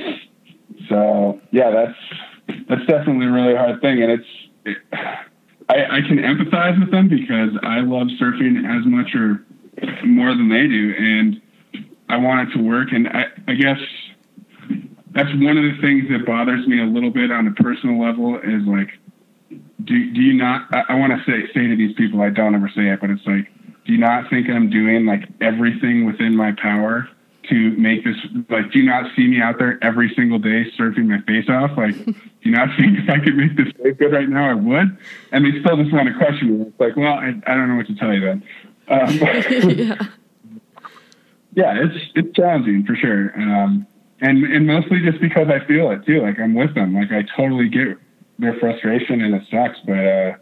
so yeah, that's that's definitely a really hard thing, and it's it, I, I can empathize with them because I love surfing as much or more than they do, and I want it to work. And I, I guess that's one of the things that bothers me a little bit on a personal level is like, do, do you not, I, I want to say, say to these people, I don't ever say it, but it's like, do you not think I'm doing like everything within my power to make this like do you not see me out there every single day surfing my face off? Like do you not think if i could make this wave good right now? I would. And they still just want to question me. It's like well i, I don't know what to tell you then. Um, yeah. yeah it's it's challenging for sure. Um, and and mostly just because i feel it too like i'm with them. Like i totally get their frustration and it sucks but uh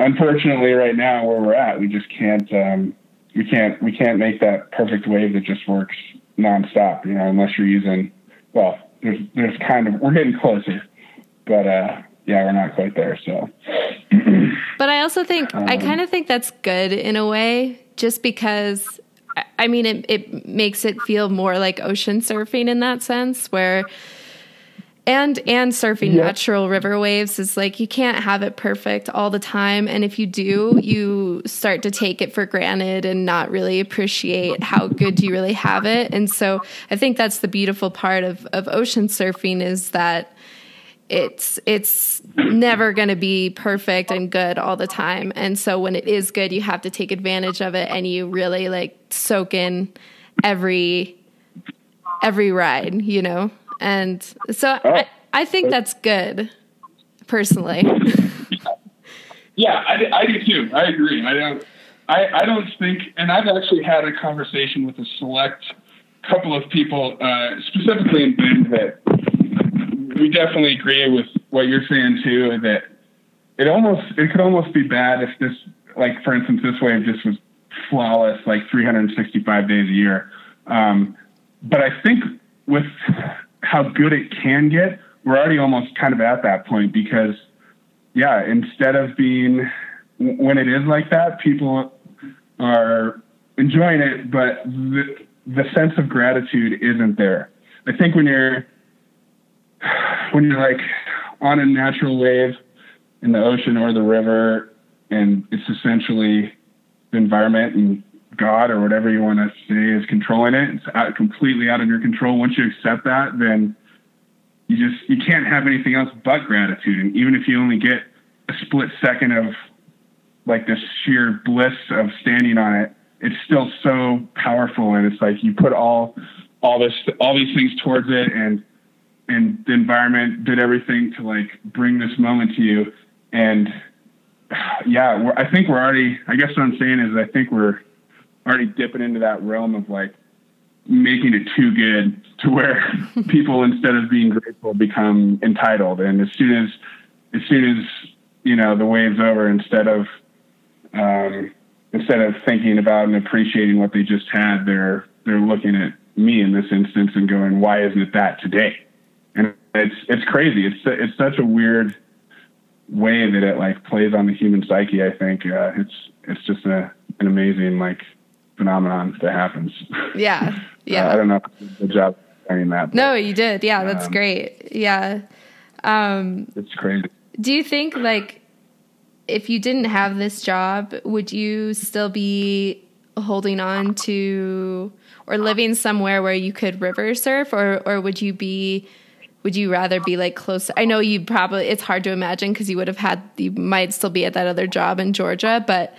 unfortunately right now where we're at we just can't um we can't we can't make that perfect wave that just works nonstop. You know, unless you're using well, there's there's kind of we're getting closer, but uh, yeah, we're not quite there. So, but I also think um, I kind of think that's good in a way, just because. I mean, it, it makes it feel more like ocean surfing in that sense, where and and surfing yeah. natural river waves is like you can't have it perfect all the time. And if you do you start to take it for granted and not really appreciate how good you really have it. And so i think that's the beautiful part of of ocean surfing is that it's it's never going to be perfect and good all the time. And so when it is good you have to take advantage of it and you really like soak in every every ride you know and so oh. I, I think that's good, personally. yeah, I, I do too. I agree. I don't. I, I don't think, and I've actually had a conversation with a select couple of people, uh, specifically in Bend, that we definitely agree with what you're saying too. That it almost it could almost be bad if this, like for instance, this wave just was flawless, like 365 days a year. Um, but I think with how good it can get, we're already almost kind of at that point because, yeah, instead of being when it is like that, people are enjoying it, but the, the sense of gratitude isn't there. I think when you're when you're like on a natural wave in the ocean or the river, and it's essentially the environment and God or whatever you want to say is controlling it. It's out, completely out of your control. Once you accept that, then you just you can't have anything else but gratitude. And even if you only get a split second of like this sheer bliss of standing on it, it's still so powerful. And it's like you put all all this all these things towards it, and and the environment did everything to like bring this moment to you. And yeah, I think we're already. I guess what I'm saying is I think we're already dipping into that realm of like making it too good to where people instead of being grateful become entitled. And as soon as as soon as you know the wave's over instead of um, instead of thinking about and appreciating what they just had they're they're looking at me in this instance and going why isn't it that today? And it's it's crazy. It's it's such a weird way that it like plays on the human psyche i think. Uh, it's it's just a an amazing like phenomenon that happens. Yeah. Yeah. uh, I don't know. Good job saying that. But, no, you did. Yeah. That's um, great. Yeah. Um, it's crazy. Do you think like if you didn't have this job, would you still be holding on to or living somewhere where you could river surf or, or would you be, would you rather be like close? I know you probably, it's hard to imagine because you would have had, you might still be at that other job in Georgia, but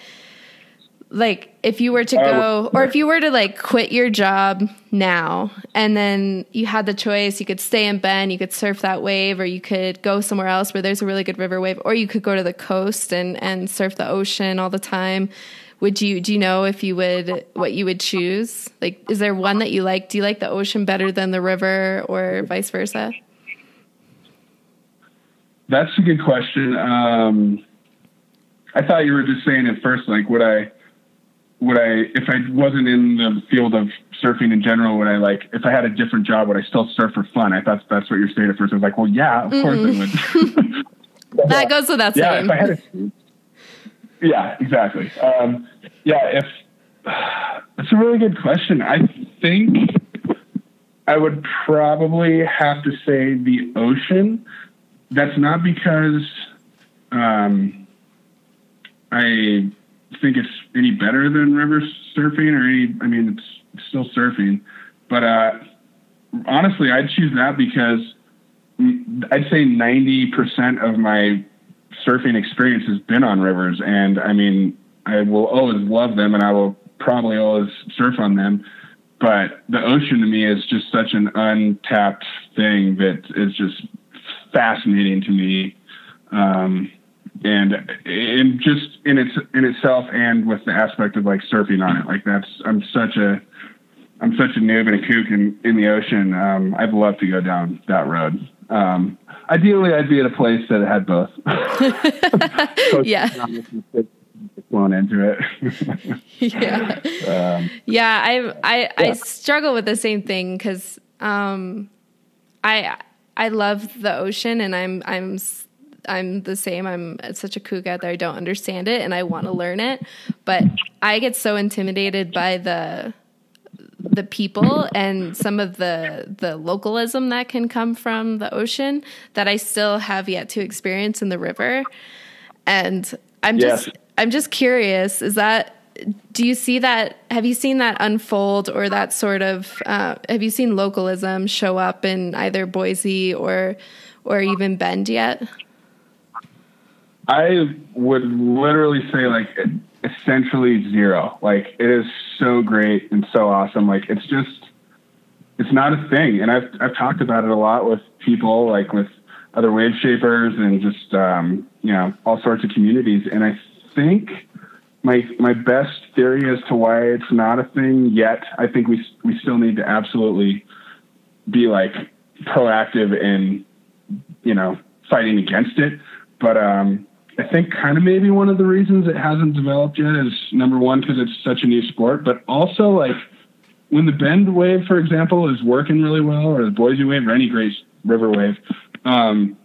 like if you were to go or if you were to like quit your job now and then you had the choice you could stay in bend you could surf that wave or you could go somewhere else where there's a really good river wave or you could go to the coast and and surf the ocean all the time. Would you do you know if you would what you would choose? Like is there one that you like? Do you like the ocean better than the river or vice versa? That's a good question. Um i thought you were just saying at first like would i would I, if I wasn't in the field of surfing in general, would I like, if I had a different job, would I still surf for fun? I thought that's what you're saying at first. I was like, well, yeah, of mm-hmm. course I would. that goes without yeah, saying. If I had a, yeah, exactly. Um, yeah, if that's a really good question. I think I would probably have to say the ocean. That's not because um, I think it's any better than river surfing or any. I mean, it's still surfing, but uh, honestly, I'd choose that because I'd say ninety percent of my surfing experience has been on rivers, and I mean, I will always love them, and I will probably always surf on them. But the ocean to me is just such an untapped thing that is just fascinating to me. Um, and and just in its in itself and with the aspect of like surfing on it like that's i'm such a i'm such a noob and a kook in, in the ocean. Um, i'd love to go down that road. Um, ideally i'd be at a place that had both. Yeah. flown into it. Yeah. Um, yeah I, I yeah. i struggle with the same thing because um, i i love the ocean and i'm i'm I'm the same. I'm such a kook out there. I don't understand it and I want to learn it, but I get so intimidated by the the people and some of the the localism that can come from the ocean that I still have yet to experience in the river. And I'm yes. just I'm just curious, is that do you see that have you seen that unfold or that sort of uh, have you seen localism show up in either Boise or or even Bend yet? I would literally say like essentially zero. Like it is so great and so awesome. Like it's just it's not a thing. And I've I've talked about it a lot with people, like with other wave shapers and just um, you know all sorts of communities. And I think my my best theory as to why it's not a thing yet. I think we we still need to absolutely be like proactive in you know fighting against it. But um, I think kind of maybe one of the reasons it hasn't developed yet is number one because it's such a new sport, but also like when the bend wave, for example, is working really well, or the Boise wave, or any great river wave, um,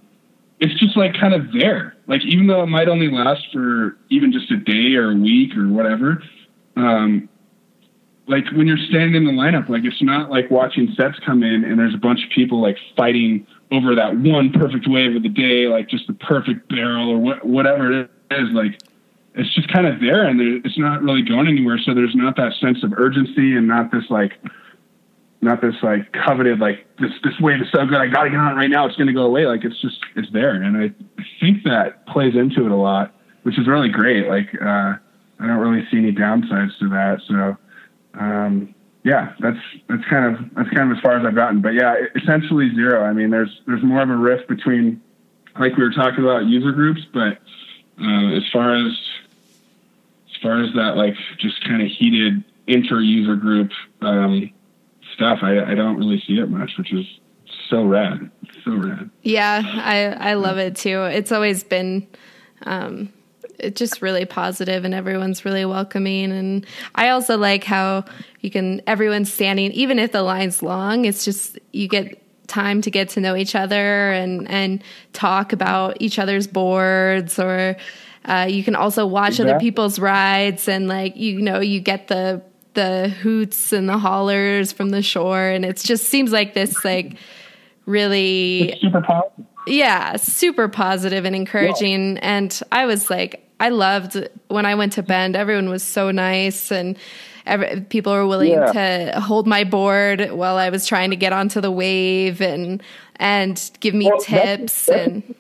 it's just like kind of there. Like even though it might only last for even just a day or a week or whatever, um, like when you're standing in the lineup, like it's not like watching sets come in and there's a bunch of people like fighting over that one perfect wave of the day, like just the perfect barrel or what, whatever it is. Like it's just kind of there and it's not really going anywhere. So there's not that sense of urgency and not this like, not this like coveted like this this wave is so good I gotta get on it right now it's gonna go away like it's just it's there and I think that plays into it a lot which is really great like uh, I don't really see any downsides to that so um, yeah, that's that's kind of that's kind of as far as I've gotten. But yeah, essentially zero. I mean, there's there's more of a rift between, like we were talking about, user groups. But uh, as far as as far as that, like just kind of heated inter-user group um, stuff, I, I don't really see it much, which is so rad, so rad. Yeah, I I love it too. It's always been. Um, it's just really positive and everyone's really welcoming. And i also like how you can everyone's standing even if the line's long it's just you get time to get to know each other and and talk about each other's boards or uh, you can also watch other people's rides and like you know you get the the hoots and the hollers from the shore. And it just seems like this like really it's super positive yeah super positive and encouraging yeah. and i was like I loved when I went to Bend. Everyone was so nice, and every, people were willing yeah. to hold my board while I was trying to get onto the wave and and give me well, tips that's, that's, and.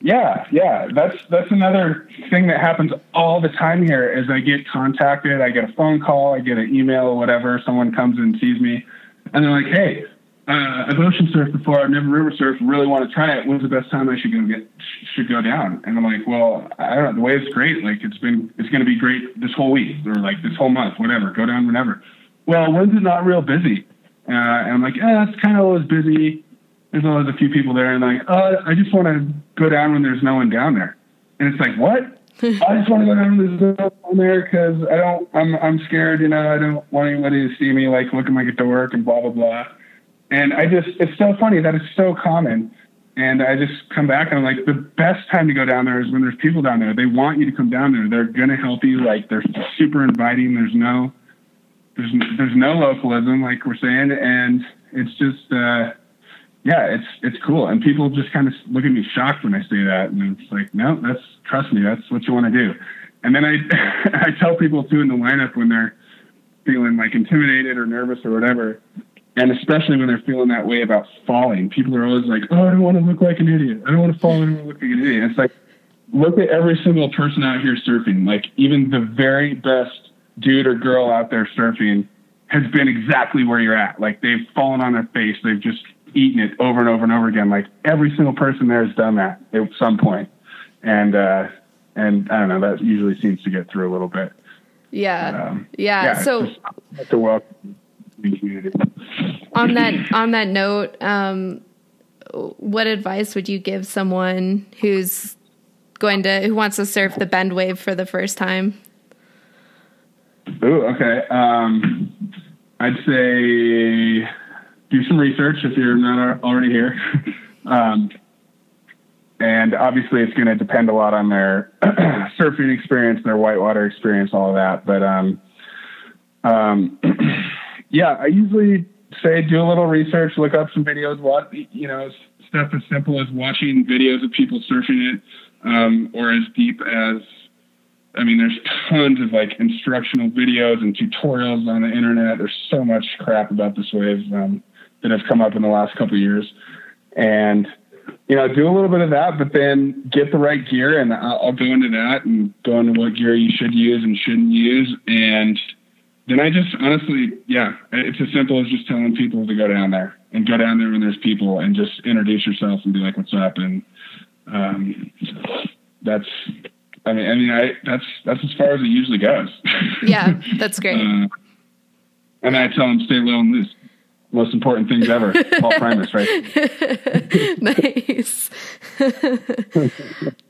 Yeah, yeah, that's that's another thing that happens all the time here. Is I get contacted, I get a phone call, I get an email, or whatever. Someone comes and sees me, and they're like, "Hey, uh, I've ocean surfed before. I've never river surfed. Really want to try it. When's the best time I should go get should go down? And I'm like, well, I don't know. The wave's great. Like it's been, it's going to be great this whole week or like this whole month, whatever. Go down whenever. Well, when's it not real busy? Uh, and I'm like, yeah, it's kind of always busy. There's always a few people there, and I'm like, oh, I just want to go down when there's no one down there. And it's like, what? I just want to go down when there's no one there because I don't. I'm I'm scared. You know, I don't want anybody to see me like looking like to work and blah blah blah. And I just, it's so funny that it's so common. And I just come back and I'm like, the best time to go down there is when there's people down there. They want you to come down there. They're going to help you. Like they're super inviting. There's no, there's, there's no localism, like we're saying. And it's just, uh, yeah, it's, it's cool. And people just kind of look at me shocked when I say that. And it's like, no, that's, trust me, that's what you want to do. And then I, I tell people too in the lineup when they're feeling like intimidated or nervous or whatever, and especially when they're feeling that way about falling, people are always like, "Oh, I don't want to look like an idiot. I don't want to fall. I don't want to look like an idiot." it's like, look at every single person out here surfing. Like even the very best dude or girl out there surfing has been exactly where you're at. Like they've fallen on their face. They've just eaten it over and over and over again. Like every single person there has done that at some point. And uh, and I don't know. That usually seems to get through a little bit. Yeah. Um, yeah. yeah. So. Community on that on that note, um, what advice would you give someone who's going to who wants to surf the bend wave for the first time? Ooh, okay. Um, I'd say do some research if you're not already here. um, and obviously, it's going to depend a lot on their surfing experience, their whitewater experience, all of that. But um, um, yeah, I usually say do a little research, look up some videos, watch, you know, stuff as simple as watching videos of people surfing it, um, or as deep as, I mean, there's tons of like instructional videos and tutorials on the internet. There's so much crap about this wave um, that have come up in the last couple years, and you know, do a little bit of that, but then get the right gear, and I'll, I'll go into that and go into what gear you should use and shouldn't use, and then I just honestly, yeah, it's as simple as just telling people to go down there and go down there when there's people and just introduce yourself and be like, "What's up?" And um, that's, I mean, I mean, I that's that's as far as it usually goes. Yeah, that's great. uh, and I tell them stay low and loose. Most important things ever. Paul Primus, right? nice.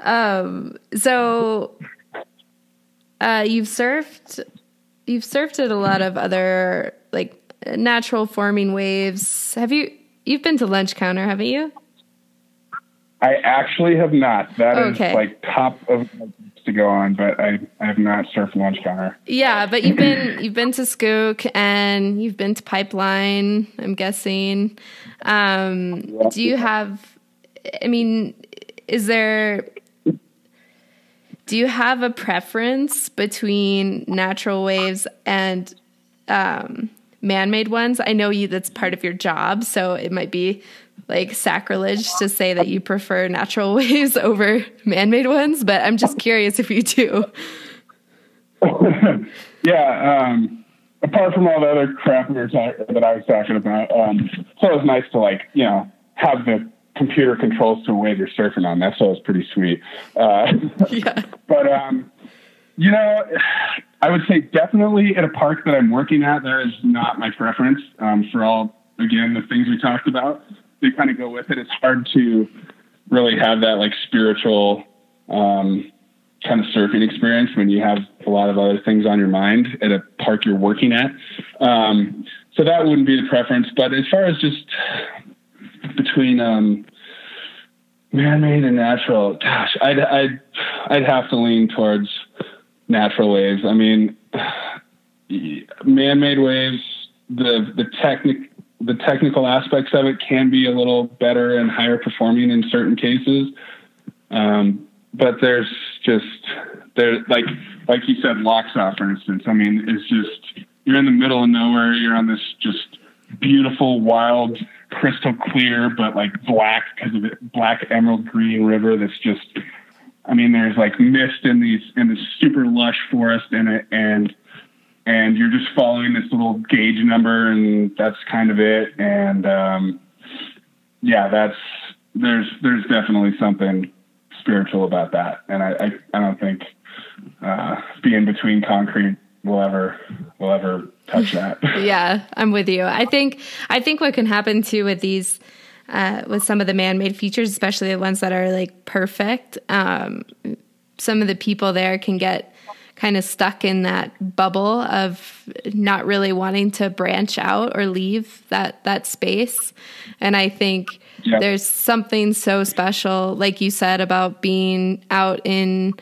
um, so uh, you've surfed you've surfed at a lot of other like natural forming waves. Have you you've been to Lunch Counter, haven't you? I actually have not. That okay. is like top of to go on, but I, I have not surfed Lunch Counter. Yeah, but you've been you've been to Skook and you've been to Pipeline. I'm guessing. Um. Do you have? I mean, is there do you have a preference between natural waves and um, man-made ones? I know you that's part of your job, so it might be like sacrilege to say that you prefer natural waves over man-made ones, but I'm just curious if you do. yeah, um, apart from all the other crap we were that I was talking about, um, so it was nice to like you know have the computer controls to a wave you're surfing on. That's always pretty sweet. Uh, yeah. But um, you know, I would say definitely at a park that I'm working at, there is not my preference um, for all again the things we talked about. They kind of go with it. It's hard to really have that like spiritual um, kind of surfing experience when you have a lot of other things on your mind at a park you're working at. Um, so that wouldn't be the preference. But as far as just between um, man-made and natural, gosh, I'd I'd I'd have to lean towards natural waves. I mean, man-made waves, the the technic the technical aspects of it can be a little better and higher performing in certain cases. Um, but there's just there like like you said, Lochsa, for instance. I mean, it's just you're in the middle of nowhere. You're on this just beautiful, wild crystal clear, but like black because of it, black emerald green river that's just, I mean, there's like mist in these, in this super lush forest in it. And, and you're just following this little gauge number and that's kind of it. And, um, yeah, that's, there's, there's definitely something spiritual about that. And I, I, I don't think, uh, being between concrete will ever, will ever touch that. yeah, I'm with you. I think I think what can happen too with these uh, with some of the man-made features, especially the ones that are like perfect, um, some of the people there can get kind of stuck in that bubble of not really wanting to branch out or leave that that space. And I think yeah. there's something so special, like you said, about being out in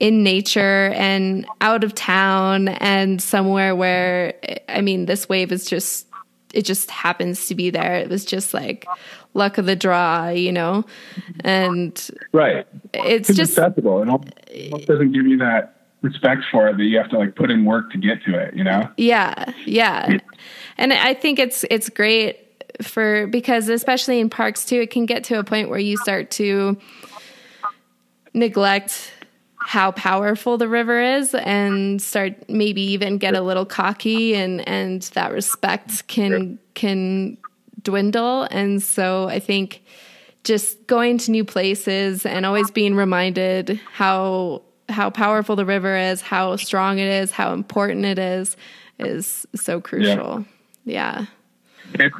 in nature and out of town and somewhere where I mean this wave is just it just happens to be there. It was just like luck of the draw, you know. And right, it's just acceptable. It doesn't give you that respect for it that you have to like put in work to get to it, you know. Yeah, yeah, and I think it's it's great for because especially in parks too, it can get to a point where you start to neglect how powerful the river is and start maybe even get a little cocky and and that respect can can dwindle. And so i think just going to new places and always being reminded how how powerful the river is how strong it is how important it is is so crucial. Yeah, yeah. it's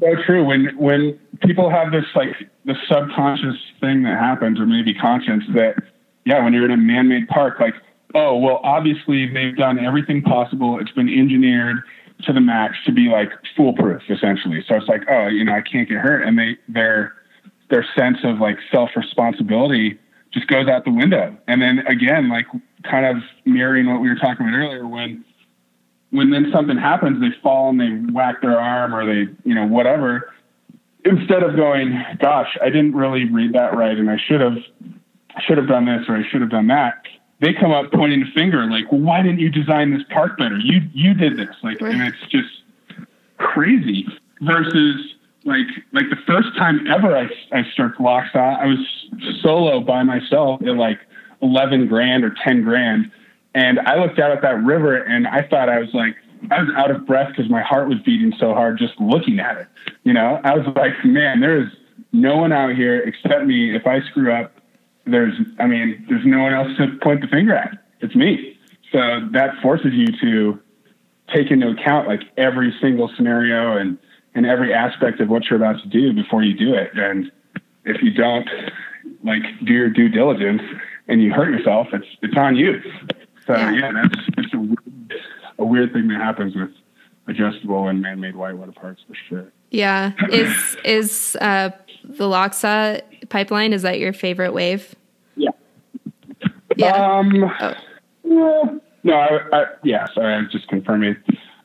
so true. When when people have this like the subconscious thing that happens or maybe conscious that yeah, when you're in a man-made park, like, oh, well, obviously they've done everything possible. It's been engineered to the max to be like foolproof, essentially. So it's like, oh, you know, I can't get hurt, and they their their sense of like self responsibility just goes out the window. And then again, like kind of mirroring what we were talking about earlier, when when then something happens, they fall and they whack their arm or they, you know, whatever. Instead of going, gosh, I didn't really read that right, and I should have, should have done this or I should have done that. They come up pointing a finger, like, well, why didn't you design this park better? You you did this, like, right. and it's just crazy. Versus like like the first time ever I I struck Lochsa, I was solo by myself at like eleven grand or ten grand, and I looked out at that river and I thought I was like I was out of breath because my heart was beating so hard just looking at it. You know, I was like, man, there is no one out here except me. If I screw up, there's I mean, there's no one else to point the finger at. It's me. So that forces you to take into account like every single scenario and and every aspect of what you're about to do before you do it. And if you don't like do your due diligence and you hurt yourself, it's it's on you. So yeah, that's it's a weird, a weird thing that happens with adjustable and man-made whitewater parks for sure. Yeah, is is uh, the Lochsa pipeline? Is that your favorite wave? Yeah. Yeah. Um, oh. yeah. No, I, I, yeah. Sorry, I'm just confirming.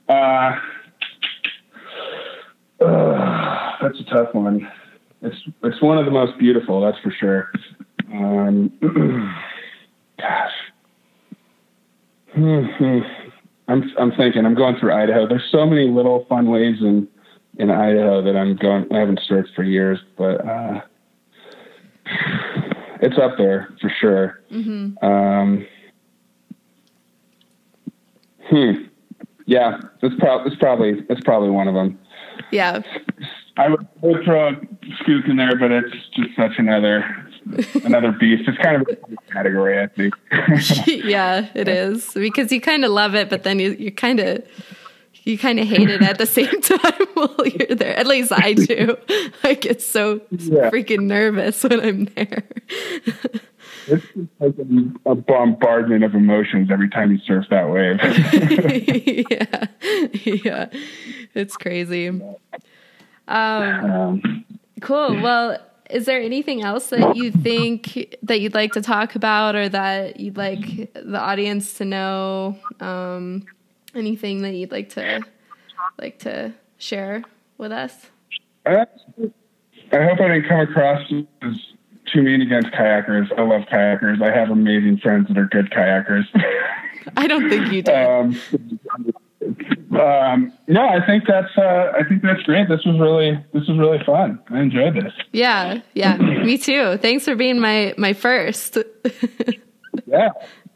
Uh, uh, that's a tough one. It's it's one of the most beautiful, that's for sure. Um, gosh, hmm I'm I'm thinking. I'm going through Idaho. There's so many little fun ways in in Idaho that I'm going. I haven't searched for years, but uh, it's up there for sure. Mm-hmm. Um, hmm. Yeah, it's, pro- it's probably it's probably one of them. Yeah. I would, I would throw a Skook in there, but it's just such another another beast. It's kind of a category, I think. yeah, it is because you kind of love it, but then you you kind of you kind of hate it at the same time while you're there. At least I do. I get so yeah. freaking nervous when I'm there. it's like a, bombardment of emotions every time you surf that wave. yeah, yeah, it's crazy. Um, um, cool. Well, is there anything else that you think that you'd like to talk about, or that you'd like the audience to know? Um, anything that you'd like to like to share with us? I, I hope I didn't come across as too mean against kayakers. I love kayakers. I have amazing friends that are good kayakers. I don't think you do. Um, um, no, I think that's uh, I think that's great. This was really this was really fun. I enjoyed this. Yeah, yeah, me too. Thanks for being my my first. yeah,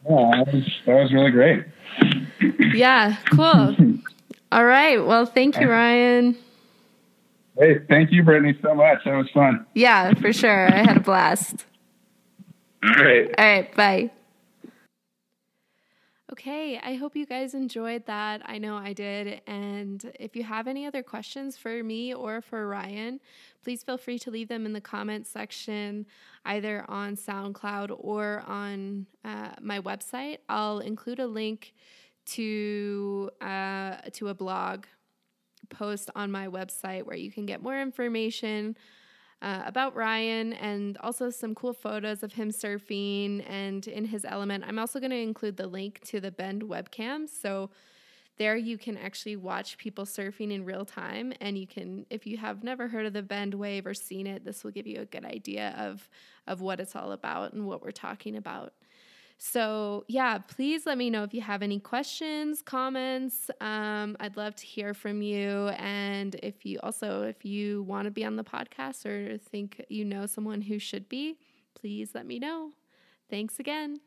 yeah, that was, that was really great. Yeah, cool. All right. Well, thank you, Ryan. Hey, thank you, Brittany, so much. That was fun. Yeah, for sure. I had a blast. All right. All right. Bye. Okay, I hope you guys enjoyed that. I know I did. And if you have any other questions for me or for Ryan, please feel free to leave them in the comments section, either on SoundCloud or on uh, my website. I'll include a link to uh, to a blog post on my website where you can get more information uh, about Ryan and also some cool photos of him surfing and in his element. I'm also going to include the link to the Bend webcam. So there you can actually watch people surfing in real time. And you can, if you have never heard of the Bend wave or seen it, this will give you a good idea of, of what it's all about and what we're talking about. So, yeah, please let me know if you have any questions, comments. Um, I'd love to hear from you. And if you also, if you want to be on the podcast or think you know someone who should be, please let me know. Thanks again.